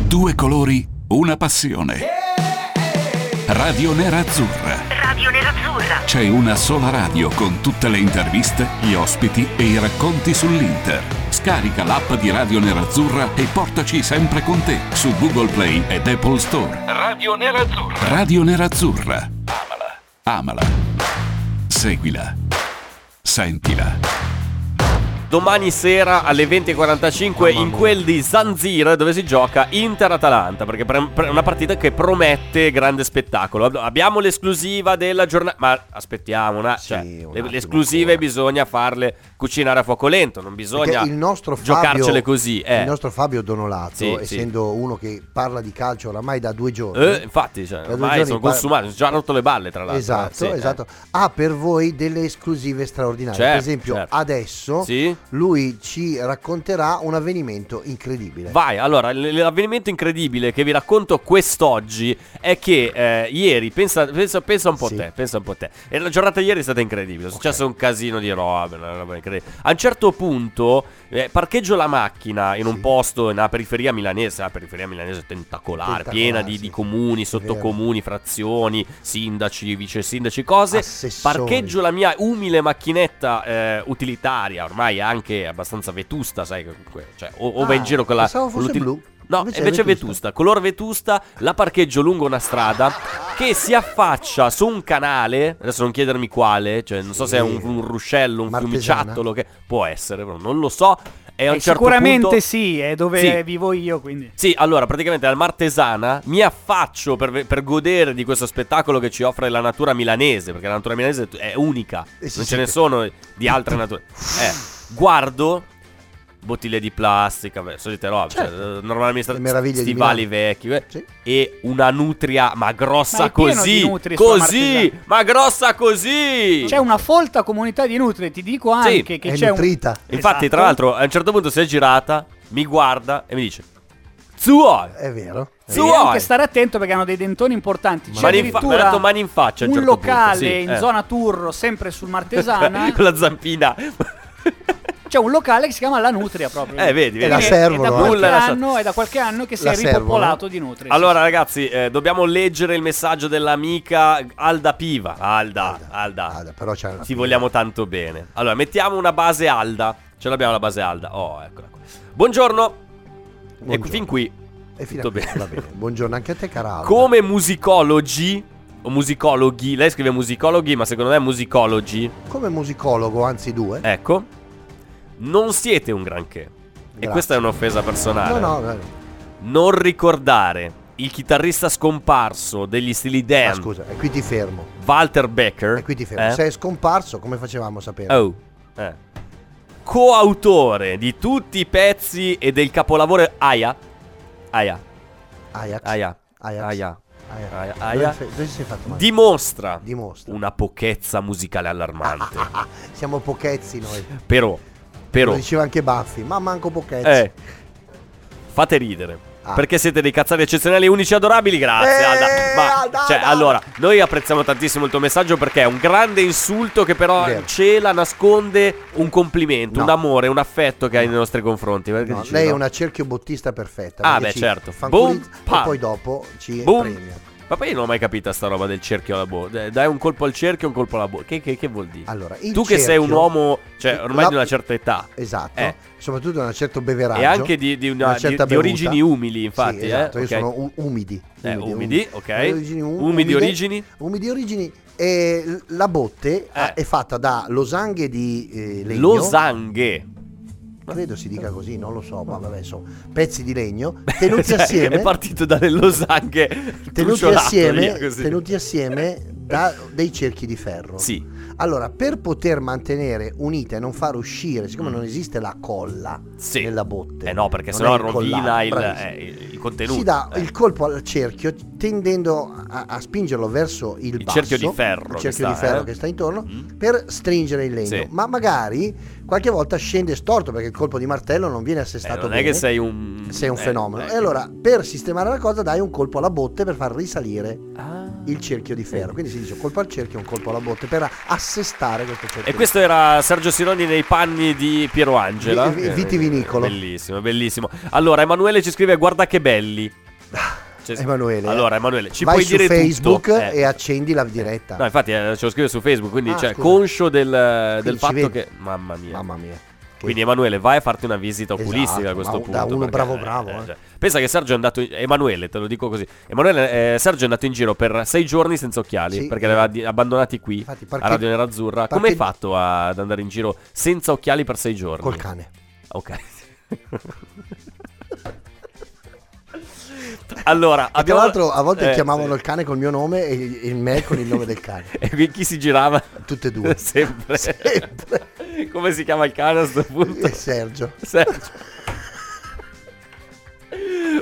[SPEAKER 3] Due colori, una passione. Radio Nerazzurra.
[SPEAKER 10] Radio Nerazzurra.
[SPEAKER 3] C'è una sola radio con tutte le interviste, gli ospiti e i racconti sull'Inter. Scarica l'app di Radio Nerazzurra e portaci sempre con te su Google Play ed Apple Store.
[SPEAKER 2] Radio Nerazzurra.
[SPEAKER 3] Radio Nerazzurra. Amala. Amala. Seguila. Sentila.
[SPEAKER 4] Domani sera alle 20.45 in quel di Zanzir dove si gioca Inter-Atalanta perché è una partita che promette grande spettacolo. Ab- Abbiamo l'esclusiva della giornata, ma aspettiamo, una, cioè,
[SPEAKER 6] un
[SPEAKER 4] le, le esclusive
[SPEAKER 6] ancora.
[SPEAKER 4] bisogna farle cucinare a fuoco lento, non bisogna
[SPEAKER 6] Fabio,
[SPEAKER 4] giocarcele così. Eh.
[SPEAKER 6] Il nostro Fabio Donolato,
[SPEAKER 4] Sì,
[SPEAKER 6] essendo uno che parla di calcio oramai da due giorni.
[SPEAKER 4] Eh, infatti, cioè, ormai sono
[SPEAKER 6] par-
[SPEAKER 4] consumati, sono già rotto le balle tra l'altro.
[SPEAKER 6] Esatto,
[SPEAKER 4] eh, sì, eh.
[SPEAKER 6] esatto. Ha per voi delle esclusive straordinarie.
[SPEAKER 4] Certo,
[SPEAKER 6] per esempio,
[SPEAKER 4] certo.
[SPEAKER 6] adesso
[SPEAKER 4] Sì?
[SPEAKER 6] Lui ci racconterà un avvenimento incredibile.
[SPEAKER 4] Vai, allora, l- l'avvenimento incredibile che vi racconto quest'oggi è che eh, ieri, pensa, pensa, pensa un po'
[SPEAKER 6] Sì.
[SPEAKER 4] te, pensa un po' te. E la giornata ieri è stata incredibile, è successo un casino di roba, una roba incredibile. A un certo punto eh, parcheggio la macchina in un
[SPEAKER 6] Sì.
[SPEAKER 4] posto nella periferia milanese, la periferia milanese tentacolare,
[SPEAKER 6] Tentacolare,
[SPEAKER 4] piena di,
[SPEAKER 6] sì.
[SPEAKER 4] di comuni, sottocomuni, frazioni, sindaci, vice sindaci, cose.
[SPEAKER 6] Assessori.
[SPEAKER 4] Parcheggio la mia umile macchinetta eh, utilitaria, ormai anche abbastanza vetusta, sai, comunque, cioè, o, o
[SPEAKER 6] Ah,
[SPEAKER 4] va in giro con la...
[SPEAKER 6] fosse blu.
[SPEAKER 4] No,
[SPEAKER 6] Invece
[SPEAKER 4] invece,
[SPEAKER 6] è vetusta.
[SPEAKER 4] vetusta. color vetusta, la parcheggio lungo una strada che si affaccia su un canale, adesso non chiedermi quale, cioè non so
[SPEAKER 6] Sì.
[SPEAKER 4] se è un, un ruscello, un
[SPEAKER 6] Martesana?
[SPEAKER 4] fiumiciattolo, che può essere, però non lo so. E a un
[SPEAKER 5] Eh,
[SPEAKER 4] certo
[SPEAKER 5] sicuramente
[SPEAKER 4] punto...
[SPEAKER 5] sì, è dove
[SPEAKER 4] Sì.
[SPEAKER 5] vivo io, quindi.
[SPEAKER 4] Sì, allora praticamente al Martesana mi affaccio per, per godere di questo spettacolo che ci offre la natura milanese, perché la natura milanese è unica,
[SPEAKER 6] Eh sì,
[SPEAKER 4] non
[SPEAKER 6] sì,
[SPEAKER 4] ce ne sono di altre nature. Eh, guardo bottiglie di plastica, beh, solite robe,
[SPEAKER 6] Certo.
[SPEAKER 4] cioè, eh, normalmente
[SPEAKER 6] Le meraviglie di
[SPEAKER 4] stivali
[SPEAKER 6] Milano.
[SPEAKER 4] vecchi eh,
[SPEAKER 6] Sì.
[SPEAKER 4] e una nutria ma grossa
[SPEAKER 5] Ma
[SPEAKER 4] così,
[SPEAKER 5] nutrie
[SPEAKER 4] così, ma grossa così.
[SPEAKER 5] C'è una folta comunità di nutri, ti dico anche che
[SPEAKER 6] È
[SPEAKER 5] c'è un...
[SPEAKER 6] nutrita.
[SPEAKER 4] Infatti,
[SPEAKER 5] Esatto.
[SPEAKER 4] tra l'altro, a un certo punto si è girata, mi guarda e mi dice Zuoi!
[SPEAKER 6] È vero.
[SPEAKER 5] Devi anche stare attento perché hanno dei dentoni importanti. C'è
[SPEAKER 4] Mani in fa-
[SPEAKER 5] addirittura
[SPEAKER 4] detto mani in faccia un
[SPEAKER 5] un
[SPEAKER 4] certo punto,
[SPEAKER 5] locale
[SPEAKER 4] sì,
[SPEAKER 5] in
[SPEAKER 4] eh.
[SPEAKER 5] zona Turro, sempre sul Martesana.
[SPEAKER 4] Con la zampina.
[SPEAKER 5] C'è un locale che si chiama La Nutria proprio.
[SPEAKER 4] Eh, vedi,
[SPEAKER 6] E
[SPEAKER 4] vedi.
[SPEAKER 6] la
[SPEAKER 5] È-
[SPEAKER 6] servono,
[SPEAKER 5] È da, qualche anno, è da qualche anno che si
[SPEAKER 6] La
[SPEAKER 5] è ripopolato
[SPEAKER 6] servono.
[SPEAKER 5] di nutrie.
[SPEAKER 4] Allora, ragazzi, eh, dobbiamo leggere il messaggio dell'amica Alda Piva. Alda, Alda.
[SPEAKER 6] Alda, però c'è
[SPEAKER 4] Ti
[SPEAKER 6] fila.
[SPEAKER 4] vogliamo tanto bene. Allora, mettiamo una base Alda. Ce l'abbiamo la base Alda. Oh, eccola qua. Buongiorno.
[SPEAKER 6] Buongiorno.
[SPEAKER 4] Ecco, fin qui.
[SPEAKER 6] E fino
[SPEAKER 4] tutto
[SPEAKER 6] qui,
[SPEAKER 4] bene.
[SPEAKER 6] va bene. Buongiorno anche a te, cara. Alda.
[SPEAKER 4] Come musicologi o musicologhi, lei scrive musicologhi, ma secondo me è musicologi.
[SPEAKER 6] Come musicologo, anzi due.
[SPEAKER 4] Ecco, non siete un granché. E
[SPEAKER 6] Grazie.
[SPEAKER 4] questa è un'offesa personale.
[SPEAKER 6] no, no, no.
[SPEAKER 4] Non ricordare il chitarrista scomparso degli stili
[SPEAKER 6] Ah,
[SPEAKER 4] Dan,
[SPEAKER 6] scusa, e qui ti fermo.
[SPEAKER 4] Walter Becker.
[SPEAKER 6] E qui ti fermo.
[SPEAKER 4] eh?
[SPEAKER 6] Se è scomparso, come facevamo a sapere?
[SPEAKER 4] Oh, eh. Coautore di tutti i pezzi e del capolavoro Aya. Aya.
[SPEAKER 6] Ajax.
[SPEAKER 4] Aya.
[SPEAKER 6] Ajax.
[SPEAKER 4] Aya.
[SPEAKER 6] Ajax.
[SPEAKER 4] Aya.
[SPEAKER 6] Fatto male?
[SPEAKER 4] Dimostra,
[SPEAKER 6] Dimostra.
[SPEAKER 4] una pochezza musicale allarmante.
[SPEAKER 6] Ah, siamo pochezzi noi.
[SPEAKER 4] però, però,
[SPEAKER 6] Lo diceva anche Baffi, ma manco pochezzi.
[SPEAKER 4] eh, fate ridere.
[SPEAKER 6] Ah.
[SPEAKER 4] Perché siete dei cazzari eccezionali, unici e adorabili, grazie
[SPEAKER 6] Eh,
[SPEAKER 4] Alda. Ma,
[SPEAKER 6] Alda,
[SPEAKER 4] cioè,
[SPEAKER 6] Alda.
[SPEAKER 4] allora, noi apprezziamo tantissimo il tuo messaggio perché è un grande insulto che però
[SPEAKER 6] Vero.
[SPEAKER 4] cela, nasconde un complimento,
[SPEAKER 6] No.
[SPEAKER 4] un amore, un affetto che hai nei nostri confronti.
[SPEAKER 6] No,
[SPEAKER 4] dici
[SPEAKER 6] lei è
[SPEAKER 4] no?
[SPEAKER 6] una cerchiobottista perfetta.
[SPEAKER 4] Ah, beh, certo. Boom,
[SPEAKER 6] e poi dopo ci
[SPEAKER 4] Boom.
[SPEAKER 6] premia.
[SPEAKER 4] Ma poi io non ho mai capito sta roba del cerchio alla bocca. Dai un colpo al cerchio e un colpo alla bocca. Che, che- che vuol dire?
[SPEAKER 6] Allora,
[SPEAKER 4] tu che sei un
[SPEAKER 6] cerchio-
[SPEAKER 4] uomo, cioè, ormai
[SPEAKER 6] La-
[SPEAKER 4] di una certa età.
[SPEAKER 6] Esatto,
[SPEAKER 4] Eh.
[SPEAKER 6] soprattutto da un certo beveraggio.
[SPEAKER 4] E anche di, di una-
[SPEAKER 6] una
[SPEAKER 4] di- di origini umili, infatti.
[SPEAKER 6] Sì,
[SPEAKER 4] eh,
[SPEAKER 6] esatto, io
[SPEAKER 4] ok.
[SPEAKER 6] sono u- umidi.
[SPEAKER 4] Eh,
[SPEAKER 6] umidi,
[SPEAKER 4] umidi, ok.
[SPEAKER 6] Origini um-
[SPEAKER 4] Umidi origini?
[SPEAKER 6] Umidi origini. E l- la botte
[SPEAKER 4] Eh.
[SPEAKER 6] è fatta da losanghe di eh, legno.
[SPEAKER 4] Losanghe.
[SPEAKER 6] Credo si dica così, non lo so, ma vabbè, sono pezzi di legno tenuti
[SPEAKER 4] Cioè,
[SPEAKER 6] assieme.
[SPEAKER 4] È partito dalle losanghe.
[SPEAKER 6] tenuti assieme, tenuti assieme da dei cerchi di ferro.
[SPEAKER 4] Sì.
[SPEAKER 6] Allora, per poter mantenere unita e non far uscire, siccome non esiste la colla
[SPEAKER 4] Sì.
[SPEAKER 6] nella botte,
[SPEAKER 4] Eh no, perché
[SPEAKER 6] non
[SPEAKER 4] sennò rovina il, eh, il contenuto.
[SPEAKER 6] si dà
[SPEAKER 4] Eh.
[SPEAKER 6] il colpo al cerchio tendendo a, a spingerlo verso il,
[SPEAKER 4] Il
[SPEAKER 6] basso,
[SPEAKER 4] cerchio di ferro
[SPEAKER 6] il cerchio
[SPEAKER 4] sta,
[SPEAKER 6] di ferro
[SPEAKER 4] eh.
[SPEAKER 6] che sta intorno
[SPEAKER 4] Mm.
[SPEAKER 6] per stringere il legno
[SPEAKER 4] Sì.
[SPEAKER 6] ma magari qualche volta scende storto perché il colpo di martello non viene
[SPEAKER 4] Eh,
[SPEAKER 6] assestato
[SPEAKER 4] non
[SPEAKER 6] bene
[SPEAKER 4] è che sei un...
[SPEAKER 6] sei un
[SPEAKER 4] eh,
[SPEAKER 6] fenomeno
[SPEAKER 4] eh,
[SPEAKER 6] e allora per sistemare la cosa dai un colpo alla botte per far risalire
[SPEAKER 4] Ah.
[SPEAKER 6] Il cerchio di ferro quindi si dice un colpo al cerchio un colpo alla botte per assestare questo cerchio
[SPEAKER 4] E questo era Sergio Sironi nei panni di Piero Angela.
[SPEAKER 6] Vi- vi- vitivinicolo.
[SPEAKER 4] Bellissimo, bellissimo. Allora, Emanuele ci scrive: Guarda che belli. Cioè,
[SPEAKER 6] Emanuele
[SPEAKER 4] Allora, Emanuele, ci puoi
[SPEAKER 6] su
[SPEAKER 4] dire
[SPEAKER 6] Facebook
[SPEAKER 4] tutto? Eh.
[SPEAKER 6] e accendi la diretta
[SPEAKER 4] No, infatti eh, ce lo scrive su Facebook, quindi
[SPEAKER 6] Ah,
[SPEAKER 4] cioè, conscio del, del fatto che... Mamma mia.
[SPEAKER 6] mamma mia
[SPEAKER 4] Quindi Emanuele, vai a farti una visita oculistica
[SPEAKER 6] Esatto,
[SPEAKER 4] a questo punto.
[SPEAKER 6] da uno
[SPEAKER 4] perché,
[SPEAKER 6] bravo bravo, eh.
[SPEAKER 4] cioè, pensa che Sergio è andato... in- Emanuele, te lo dico così. Emanuele, eh, Sergio è andato in giro per sei giorni senza occhiali,
[SPEAKER 6] Sì.
[SPEAKER 4] perché li aveva di- abbandonati qui,
[SPEAKER 6] Infatti,
[SPEAKER 4] a
[SPEAKER 6] parche-
[SPEAKER 4] Radio Nerazzurra. Come hai fatto a- ad andare in giro senza occhiali per sei giorni?
[SPEAKER 6] col cane
[SPEAKER 4] Ok. allora,
[SPEAKER 6] E tra
[SPEAKER 4] abbiamo...
[SPEAKER 6] l'altro a volte
[SPEAKER 4] eh,
[SPEAKER 6] chiamavano
[SPEAKER 4] sì.
[SPEAKER 6] il cane col mio nome e il- e me con il nome del cane
[SPEAKER 4] E chi si girava?
[SPEAKER 6] tutte e due
[SPEAKER 4] Sempre.
[SPEAKER 6] Sempre.
[SPEAKER 4] Come si chiama il cane a sto punto?
[SPEAKER 6] e Sergio
[SPEAKER 4] Sergio.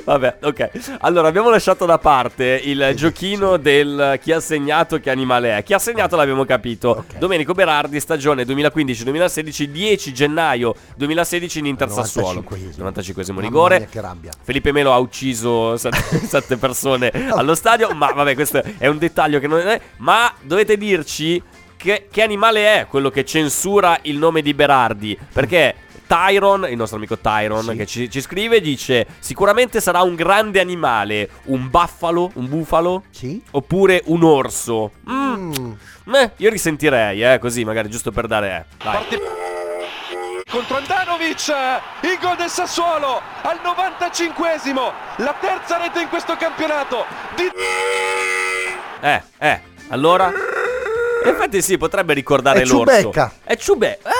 [SPEAKER 4] Vabbè, ok. Allora, abbiamo lasciato da parte il giochino del chi ha segnato che animale è. Chi ha segnato l'abbiamo capito.
[SPEAKER 6] Ok.
[SPEAKER 4] Domenico Berardi, stagione 2015-2016, 10 gennaio 2016 in Inter Sassuolo.
[SPEAKER 6] 95esimo.
[SPEAKER 4] 95
[SPEAKER 6] Mamma
[SPEAKER 4] rigore.
[SPEAKER 6] mia, che rabbia.
[SPEAKER 4] Felipe Melo ha ucciso sette, sette persone allo stadio. Ma vabbè, questo è un dettaglio che non è. Ma dovete dirci che, che animale è quello che censura il nome di Berardi. Perché. Tyron, il nostro amico Tyron
[SPEAKER 6] Sì.
[SPEAKER 4] che ci, ci scrive dice sicuramente sarà un grande animale, un buffalo, un bufalo
[SPEAKER 6] Sì?
[SPEAKER 4] oppure un orso. Mm,
[SPEAKER 6] Mm.
[SPEAKER 4] eh, io risentirei, eh, così magari giusto per dare eh. Dai.
[SPEAKER 8] Parte contro Andanovic, il gol del Sassuolo al 95esimo, la terza rete in questo campionato. Di...
[SPEAKER 4] Eh, eh, allora? In effetti sì, potrebbe ricordare
[SPEAKER 6] È
[SPEAKER 4] l'orso.
[SPEAKER 6] Ciubecca.
[SPEAKER 4] È Ciubecca. Eh,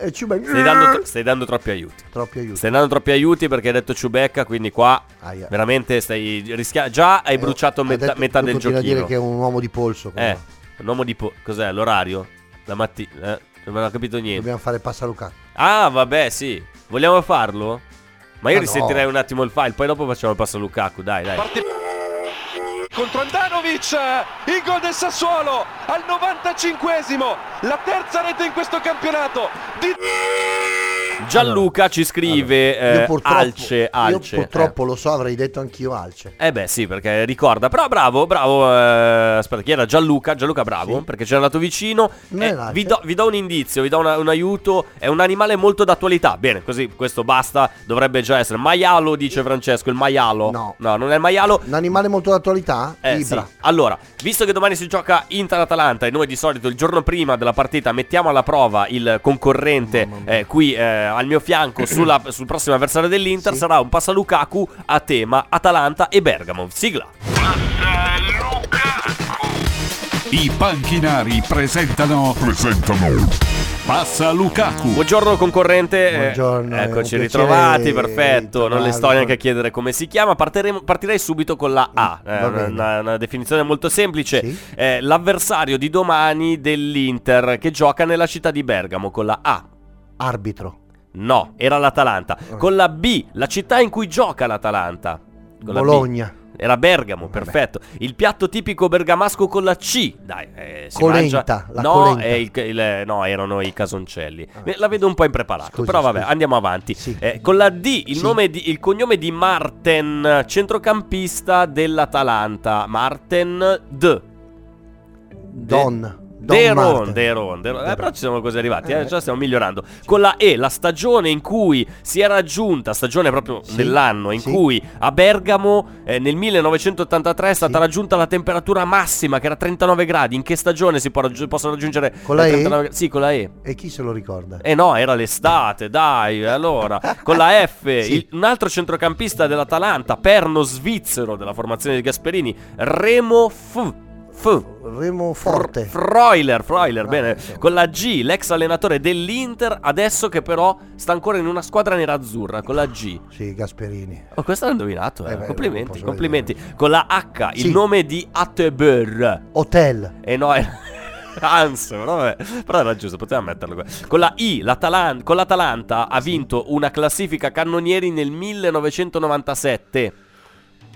[SPEAKER 4] eh.
[SPEAKER 6] E ci ben-
[SPEAKER 4] Stai dando, stai dando troppi aiuti.
[SPEAKER 6] troppi aiuti
[SPEAKER 4] Stai dando troppi aiuti perché hai detto Ciubecca, quindi qua
[SPEAKER 6] Aia.
[SPEAKER 4] veramente stai rischiando. Già hai
[SPEAKER 6] Eh,
[SPEAKER 4] bruciato metà,
[SPEAKER 6] detto-
[SPEAKER 4] metà del giochino.
[SPEAKER 6] dire che è un uomo di polso
[SPEAKER 4] Eh,
[SPEAKER 6] qua.
[SPEAKER 4] un uomo di po- cos'è? L'orario? La mattina? Eh, non ho capito niente.
[SPEAKER 6] dobbiamo fare Passaluca
[SPEAKER 4] Ah, vabbè, sì. Vogliamo farlo? Ma io
[SPEAKER 6] Ma no.
[SPEAKER 4] risentirei un attimo il file, poi dopo facciamo il passo a Lukaku, dai, dai.
[SPEAKER 8] Parte contro Andanovic, il gol del Sassuolo al 95esimo, la terza rete in questo campionato. Di...
[SPEAKER 4] Gianluca ci scrive
[SPEAKER 6] io
[SPEAKER 4] eh, Alce, Alce.
[SPEAKER 6] io purtroppo lo so avrei detto anch'io Alce
[SPEAKER 4] Eh. Eh beh sì perché ricorda Però bravo bravo eh, Aspetta chi era Gianluca Gianluca bravo
[SPEAKER 6] Sì.
[SPEAKER 4] Perché ci è andato vicino Eh, vi, do, vi do un indizio Vi do una- un aiuto È un animale molto d'attualità Bene così questo basta Dovrebbe già essere Maialo dice Francesco Il maialo
[SPEAKER 6] No.
[SPEAKER 4] No non è il maialo
[SPEAKER 6] un animale molto d'attualità
[SPEAKER 4] eh,
[SPEAKER 6] Ibra
[SPEAKER 4] sì. Allora, visto che domani si gioca Inter-Atalanta e noi di solito il giorno prima della partita mettiamo alla prova il concorrente eh, qui eh, al mio fianco sulla, sul prossimo avversario dell'Inter
[SPEAKER 6] Sì.
[SPEAKER 4] sarà un passa Lukaku a tema Atalanta e Bergamo. Sigla.
[SPEAKER 3] I panchinari presentano. Presentano. Passa Lukaku.
[SPEAKER 4] Buongiorno concorrente. eh,
[SPEAKER 6] Buongiorno, è
[SPEAKER 4] eccoci ritrovati, perfetto. Non le sto neanche a chiedere come si chiama. Partiremo- partirei subito con la A. Eh, una, una- definizione molto semplice.
[SPEAKER 6] Sì.
[SPEAKER 4] Eh, l'avversario di domani dell'Inter che gioca nella città di Bergamo con la A.
[SPEAKER 6] arbitro
[SPEAKER 4] No, era l'Atalanta. Con la B, la città in cui gioca l'Atalanta. Con la B.
[SPEAKER 6] Bologna
[SPEAKER 4] Era Bergamo, perfetto. Il piatto tipico bergamasco con la C. Dai, eh, si
[SPEAKER 6] Colenta,
[SPEAKER 4] mangia.
[SPEAKER 6] la
[SPEAKER 4] no, è il- il- no, erano i casoncelli. Eh, La vedo un po' impreparato.
[SPEAKER 6] Scusi,
[SPEAKER 4] però vabbè,
[SPEAKER 6] scusi.
[SPEAKER 4] andiamo avanti.
[SPEAKER 6] Sì.
[SPEAKER 4] Eh, con la D, il,
[SPEAKER 6] Sì.
[SPEAKER 4] nome di- il cognome di Marten, centrocampista dell'Atalanta. Marten D.
[SPEAKER 6] Don
[SPEAKER 4] Deron. Deron, Deron. Eh,
[SPEAKER 6] Deron.
[SPEAKER 4] però ci siamo quasi arrivati, eh,
[SPEAKER 6] Eh.
[SPEAKER 4] già stiamo migliorando. Con la E, la stagione in cui si è raggiunta, stagione proprio
[SPEAKER 6] Sì,
[SPEAKER 4] dell'anno, in
[SPEAKER 6] sì.
[SPEAKER 4] cui a Bergamo eh, nel 1983 è stata
[SPEAKER 6] Sì.
[SPEAKER 4] raggiunta la temperatura massima che era 39 gradi. In che stagione si può raggi- possono raggiungere
[SPEAKER 6] Con la
[SPEAKER 4] le
[SPEAKER 6] E?
[SPEAKER 4] 39 gradi? Sì, con la E.
[SPEAKER 6] E chi se lo ricorda?
[SPEAKER 4] Eh no, era l'estate, dai, allora. Con la F, il- un altro centrocampista dell'Atalanta, perno svizzero della formazione di Gasperini, Remo F. F.
[SPEAKER 6] Remo Forte.
[SPEAKER 4] Fr- Freuler, Freuler,
[SPEAKER 6] Ah,
[SPEAKER 4] bene.
[SPEAKER 6] sì.
[SPEAKER 4] Con la G, l'ex allenatore dell'Inter, adesso che però sta ancora in una squadra nerazzurra, con la G.
[SPEAKER 6] sì, Gasperini.
[SPEAKER 4] Oh, questo l'ha indovinato, eh.
[SPEAKER 6] Eh beh,
[SPEAKER 4] complimenti, complimenti. Con la H, il
[SPEAKER 6] Sì.
[SPEAKER 4] nome di Atteber.
[SPEAKER 6] Hotel.
[SPEAKER 4] E no, è... Hans, vabbè, però era giusto, poteva metterlo qua. Con la I, l'Atalan- con l'Atalanta ha vinto una classifica cannonieri nel 1997.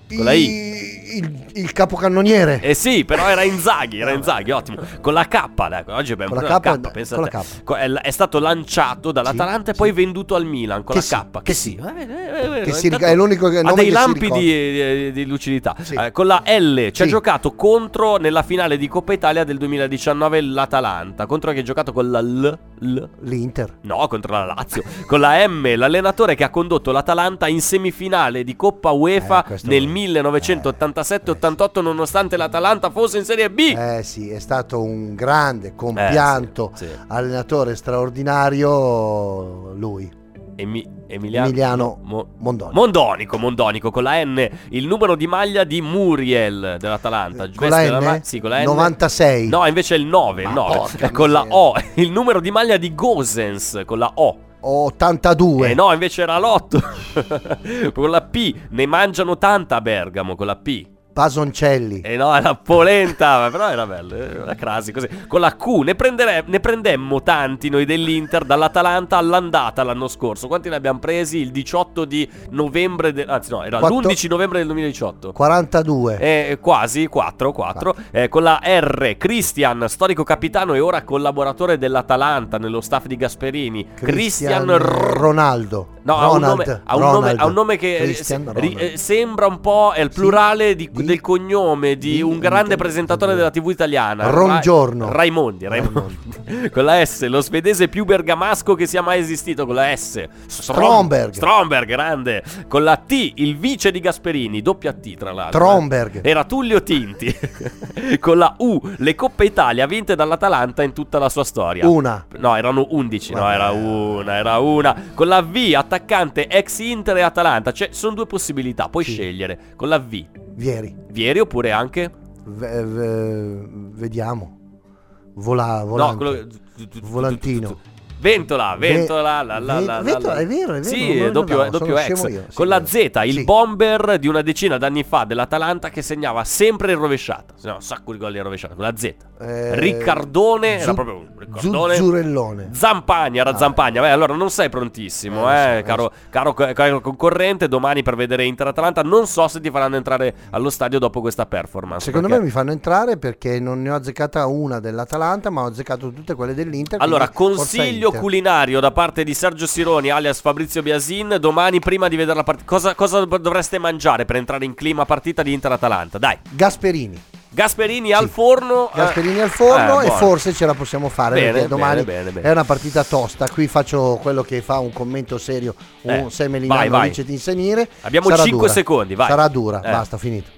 [SPEAKER 4] Con la I.
[SPEAKER 6] Il, il capocannoniere.
[SPEAKER 4] Eh sì, però era Inzaghi, era Inzaghi, ottimo. Con la K, dai, oggi abbiamo
[SPEAKER 6] Con la
[SPEAKER 4] pure
[SPEAKER 6] K,
[SPEAKER 4] pensa
[SPEAKER 6] con la. K.
[SPEAKER 4] È, stato lanciato dall'Atalanta e poi venduto al Milan con
[SPEAKER 6] Che
[SPEAKER 4] la
[SPEAKER 6] sì,
[SPEAKER 4] K.
[SPEAKER 6] che sì.
[SPEAKER 4] Eh, eh, eh,
[SPEAKER 6] Che
[SPEAKER 4] eh,
[SPEAKER 6] è l'unico che-
[SPEAKER 4] Ha dei
[SPEAKER 6] che
[SPEAKER 4] lampi di, di- di lucidità.
[SPEAKER 6] Sì.
[SPEAKER 4] Eh, con la L ci ha
[SPEAKER 6] Sì.
[SPEAKER 4] giocato contro nella finale di Coppa Italia del 2019 l'Atalanta. Contro chi ha giocato con la L? L?
[SPEAKER 6] L'Inter.
[SPEAKER 4] No, contro la Lazio. Con la M, l'allenatore che ha condotto l'Atalanta in semifinale di Coppa UEFA
[SPEAKER 6] Eh,
[SPEAKER 4] nel
[SPEAKER 6] è-
[SPEAKER 4] 1987-88, nonostante l'Atalanta fosse in Serie B.
[SPEAKER 6] Eh sì, è stato un grande compianto
[SPEAKER 4] Eh, sì, sì.
[SPEAKER 6] allenatore straordinario lui.
[SPEAKER 4] Emi- Emiliano,
[SPEAKER 6] Emiliano
[SPEAKER 4] Mo-
[SPEAKER 6] Mondoni.
[SPEAKER 4] Mondonico, Mondonico, con la N, il numero di maglia di Muriel dell'Atalanta.
[SPEAKER 6] Con la N?
[SPEAKER 4] sì, con la N.
[SPEAKER 6] 96.
[SPEAKER 4] No, invece è il 9, il
[SPEAKER 6] Ma
[SPEAKER 4] 9.
[SPEAKER 6] porca
[SPEAKER 4] Eh, con la. O, il numero di maglia di Gosens, con la O.
[SPEAKER 6] 82.
[SPEAKER 4] Eh no, invece era l'8. con la P, ne mangiano tanta a Bergamo, con la P.
[SPEAKER 6] Pasoncelli.
[SPEAKER 4] Eh no, era polenta, però era bello, eh, la crasi così. Con la Q ne, prendere- ne prendemmo tanti noi dell'Inter dall'Atalanta all'andata l'anno scorso. Quanti ne abbiamo presi? Il 18 di novembre, de- anzi no, era
[SPEAKER 6] Quattro-
[SPEAKER 4] l'11 novembre del 2018.
[SPEAKER 6] 42.
[SPEAKER 4] Eh, quasi 4, 4. Eh, con la R, Christian, storico capitano e ora collaboratore dell'Atalanta nello staff di Gasperini. Christian, R-
[SPEAKER 6] Ronaldo.
[SPEAKER 4] No, ha un,
[SPEAKER 6] Ronald,
[SPEAKER 4] nome, ha, un nome,
[SPEAKER 6] Ronald.
[SPEAKER 4] ha un nome che eh, ri-
[SPEAKER 6] Ronald.
[SPEAKER 4] eh, sembra un po' è il plurale di-
[SPEAKER 6] Di-
[SPEAKER 4] del cognome di,
[SPEAKER 6] di-
[SPEAKER 4] un grande presentatore della TV italiana.
[SPEAKER 6] Rongiorno.
[SPEAKER 4] Ra- Raimondi, Raimondi. con la S, lo svedese più bergamasco che sia mai esistito. Con la S, Strom-
[SPEAKER 6] Stromberg.
[SPEAKER 4] Stromberg, grande. Con la T, il vice di Gasperini, doppia T tra l'altro.
[SPEAKER 6] Tromberg.
[SPEAKER 4] Era Tullio Tinti. con la U, le Coppe Italia vinte dall'Atalanta in tutta la sua storia.
[SPEAKER 6] Una.
[SPEAKER 4] No, erano 11, no,
[SPEAKER 6] Vabbè.
[SPEAKER 4] era una, era una. Con la V, attaccante ex Inter e Atalanta. Cioè, sono due possibilità, puoi
[SPEAKER 6] Sì.
[SPEAKER 4] scegliere. Con la V,
[SPEAKER 6] Vieri.
[SPEAKER 4] Vieri oppure anche...
[SPEAKER 6] V- v- vediamo. Vola,
[SPEAKER 4] No,
[SPEAKER 6] volante.
[SPEAKER 4] quello...
[SPEAKER 6] Volantino.
[SPEAKER 4] Ventola,
[SPEAKER 6] Ve-
[SPEAKER 4] Ventola, la, la, la, la,
[SPEAKER 6] Ventola,
[SPEAKER 4] la.
[SPEAKER 6] è vero, è vero,
[SPEAKER 4] Sì, è doppio, doppio ex.
[SPEAKER 6] io, sì,
[SPEAKER 4] Con la. Z, il
[SPEAKER 6] Sì.
[SPEAKER 4] bomber di una decina d'anni fa dell'Atalanta che segnava sempre in rovesciata. Segnava un sacco di gol in rovesciata. Con la Z.
[SPEAKER 6] Eh,
[SPEAKER 4] Riccardone, era
[SPEAKER 6] Zu-
[SPEAKER 4] proprio un Riccardone.
[SPEAKER 6] Zuzzurellone.
[SPEAKER 4] Zampagna, era
[SPEAKER 6] Ah.
[SPEAKER 4] Zampagna. Beh, allora non sei prontissimo,
[SPEAKER 6] Eh,
[SPEAKER 4] eh,
[SPEAKER 6] so,
[SPEAKER 4] caro, caro, caro concorrente. Domani per vedere Inter-Atalanta. Non so se ti faranno entrare allo stadio dopo questa performance.
[SPEAKER 6] Secondo
[SPEAKER 4] perché-
[SPEAKER 6] me mi fanno entrare perché non ne ho azzeccata una dell'Atalanta, ma ho azzeccato tutte quelle dell'Inter.
[SPEAKER 4] Allora, consiglio. Culinario da parte di Sergio Sironi, alias Fabrizio Biasin. Domani, prima di vedere la partita, cosa, cosa dovreste mangiare per entrare in clima partita di Inter-Atalanta? Dai,
[SPEAKER 6] Gasperini.
[SPEAKER 4] Gasperini al forno. eh.
[SPEAKER 6] Gasperini al forno
[SPEAKER 4] Eh,
[SPEAKER 6] e
[SPEAKER 4] buono.
[SPEAKER 6] forse ce la possiamo fare
[SPEAKER 4] Bene,
[SPEAKER 6] perché domani
[SPEAKER 4] bene, bene, bene.
[SPEAKER 6] è una partita tosta. Qui faccio quello che fa un commento serio, un
[SPEAKER 4] Eh,
[SPEAKER 6] Semelino
[SPEAKER 4] vai, vai.
[SPEAKER 6] dice di inserire.
[SPEAKER 4] Abbiamo
[SPEAKER 6] Sarà
[SPEAKER 4] 5
[SPEAKER 6] dura.
[SPEAKER 4] secondi, vai.
[SPEAKER 6] Sarà dura,
[SPEAKER 4] Eh.
[SPEAKER 6] basta, finito.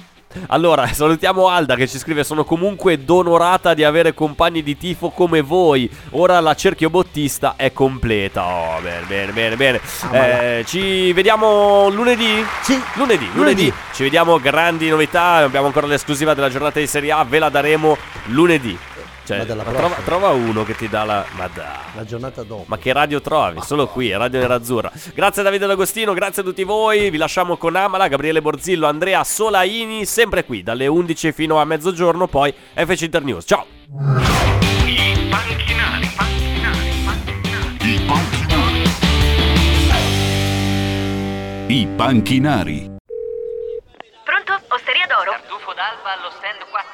[SPEAKER 4] Allora, salutiamo Alda che ci scrive: Sono comunque donorata di avere compagni di tifo come voi. Ora la cerchio bottista è completa. Oh, bene, bene, bene, bene. Eh, ci vediamo lunedì?
[SPEAKER 6] Sì.
[SPEAKER 4] Lunedì, lunedì. Ci vediamo, grandi novità. Abbiamo ancora l'esclusiva della giornata di Serie A. Ve la daremo lunedì. Cioè,
[SPEAKER 6] Ma della
[SPEAKER 4] ma trova, trova uno che ti dà la. Ma dai.
[SPEAKER 6] La giornata dopo.
[SPEAKER 4] Ma che radio trovi? Solo qui, Radio Nerazzurra. Grazie a Davide D'Agostino, grazie a tutti voi. Vi lasciamo con Amala, Gabriele Borzillo, Andrea Solaini, sempre qui dalle 11 fino a mezzogiorno, poi FC Internews. Ciao!
[SPEAKER 2] I panchinari, panchinari, panchinari.
[SPEAKER 3] I panchinari.
[SPEAKER 10] Pronto? Osteria d'oro?
[SPEAKER 7] Tartufo d'alba allo stand 4.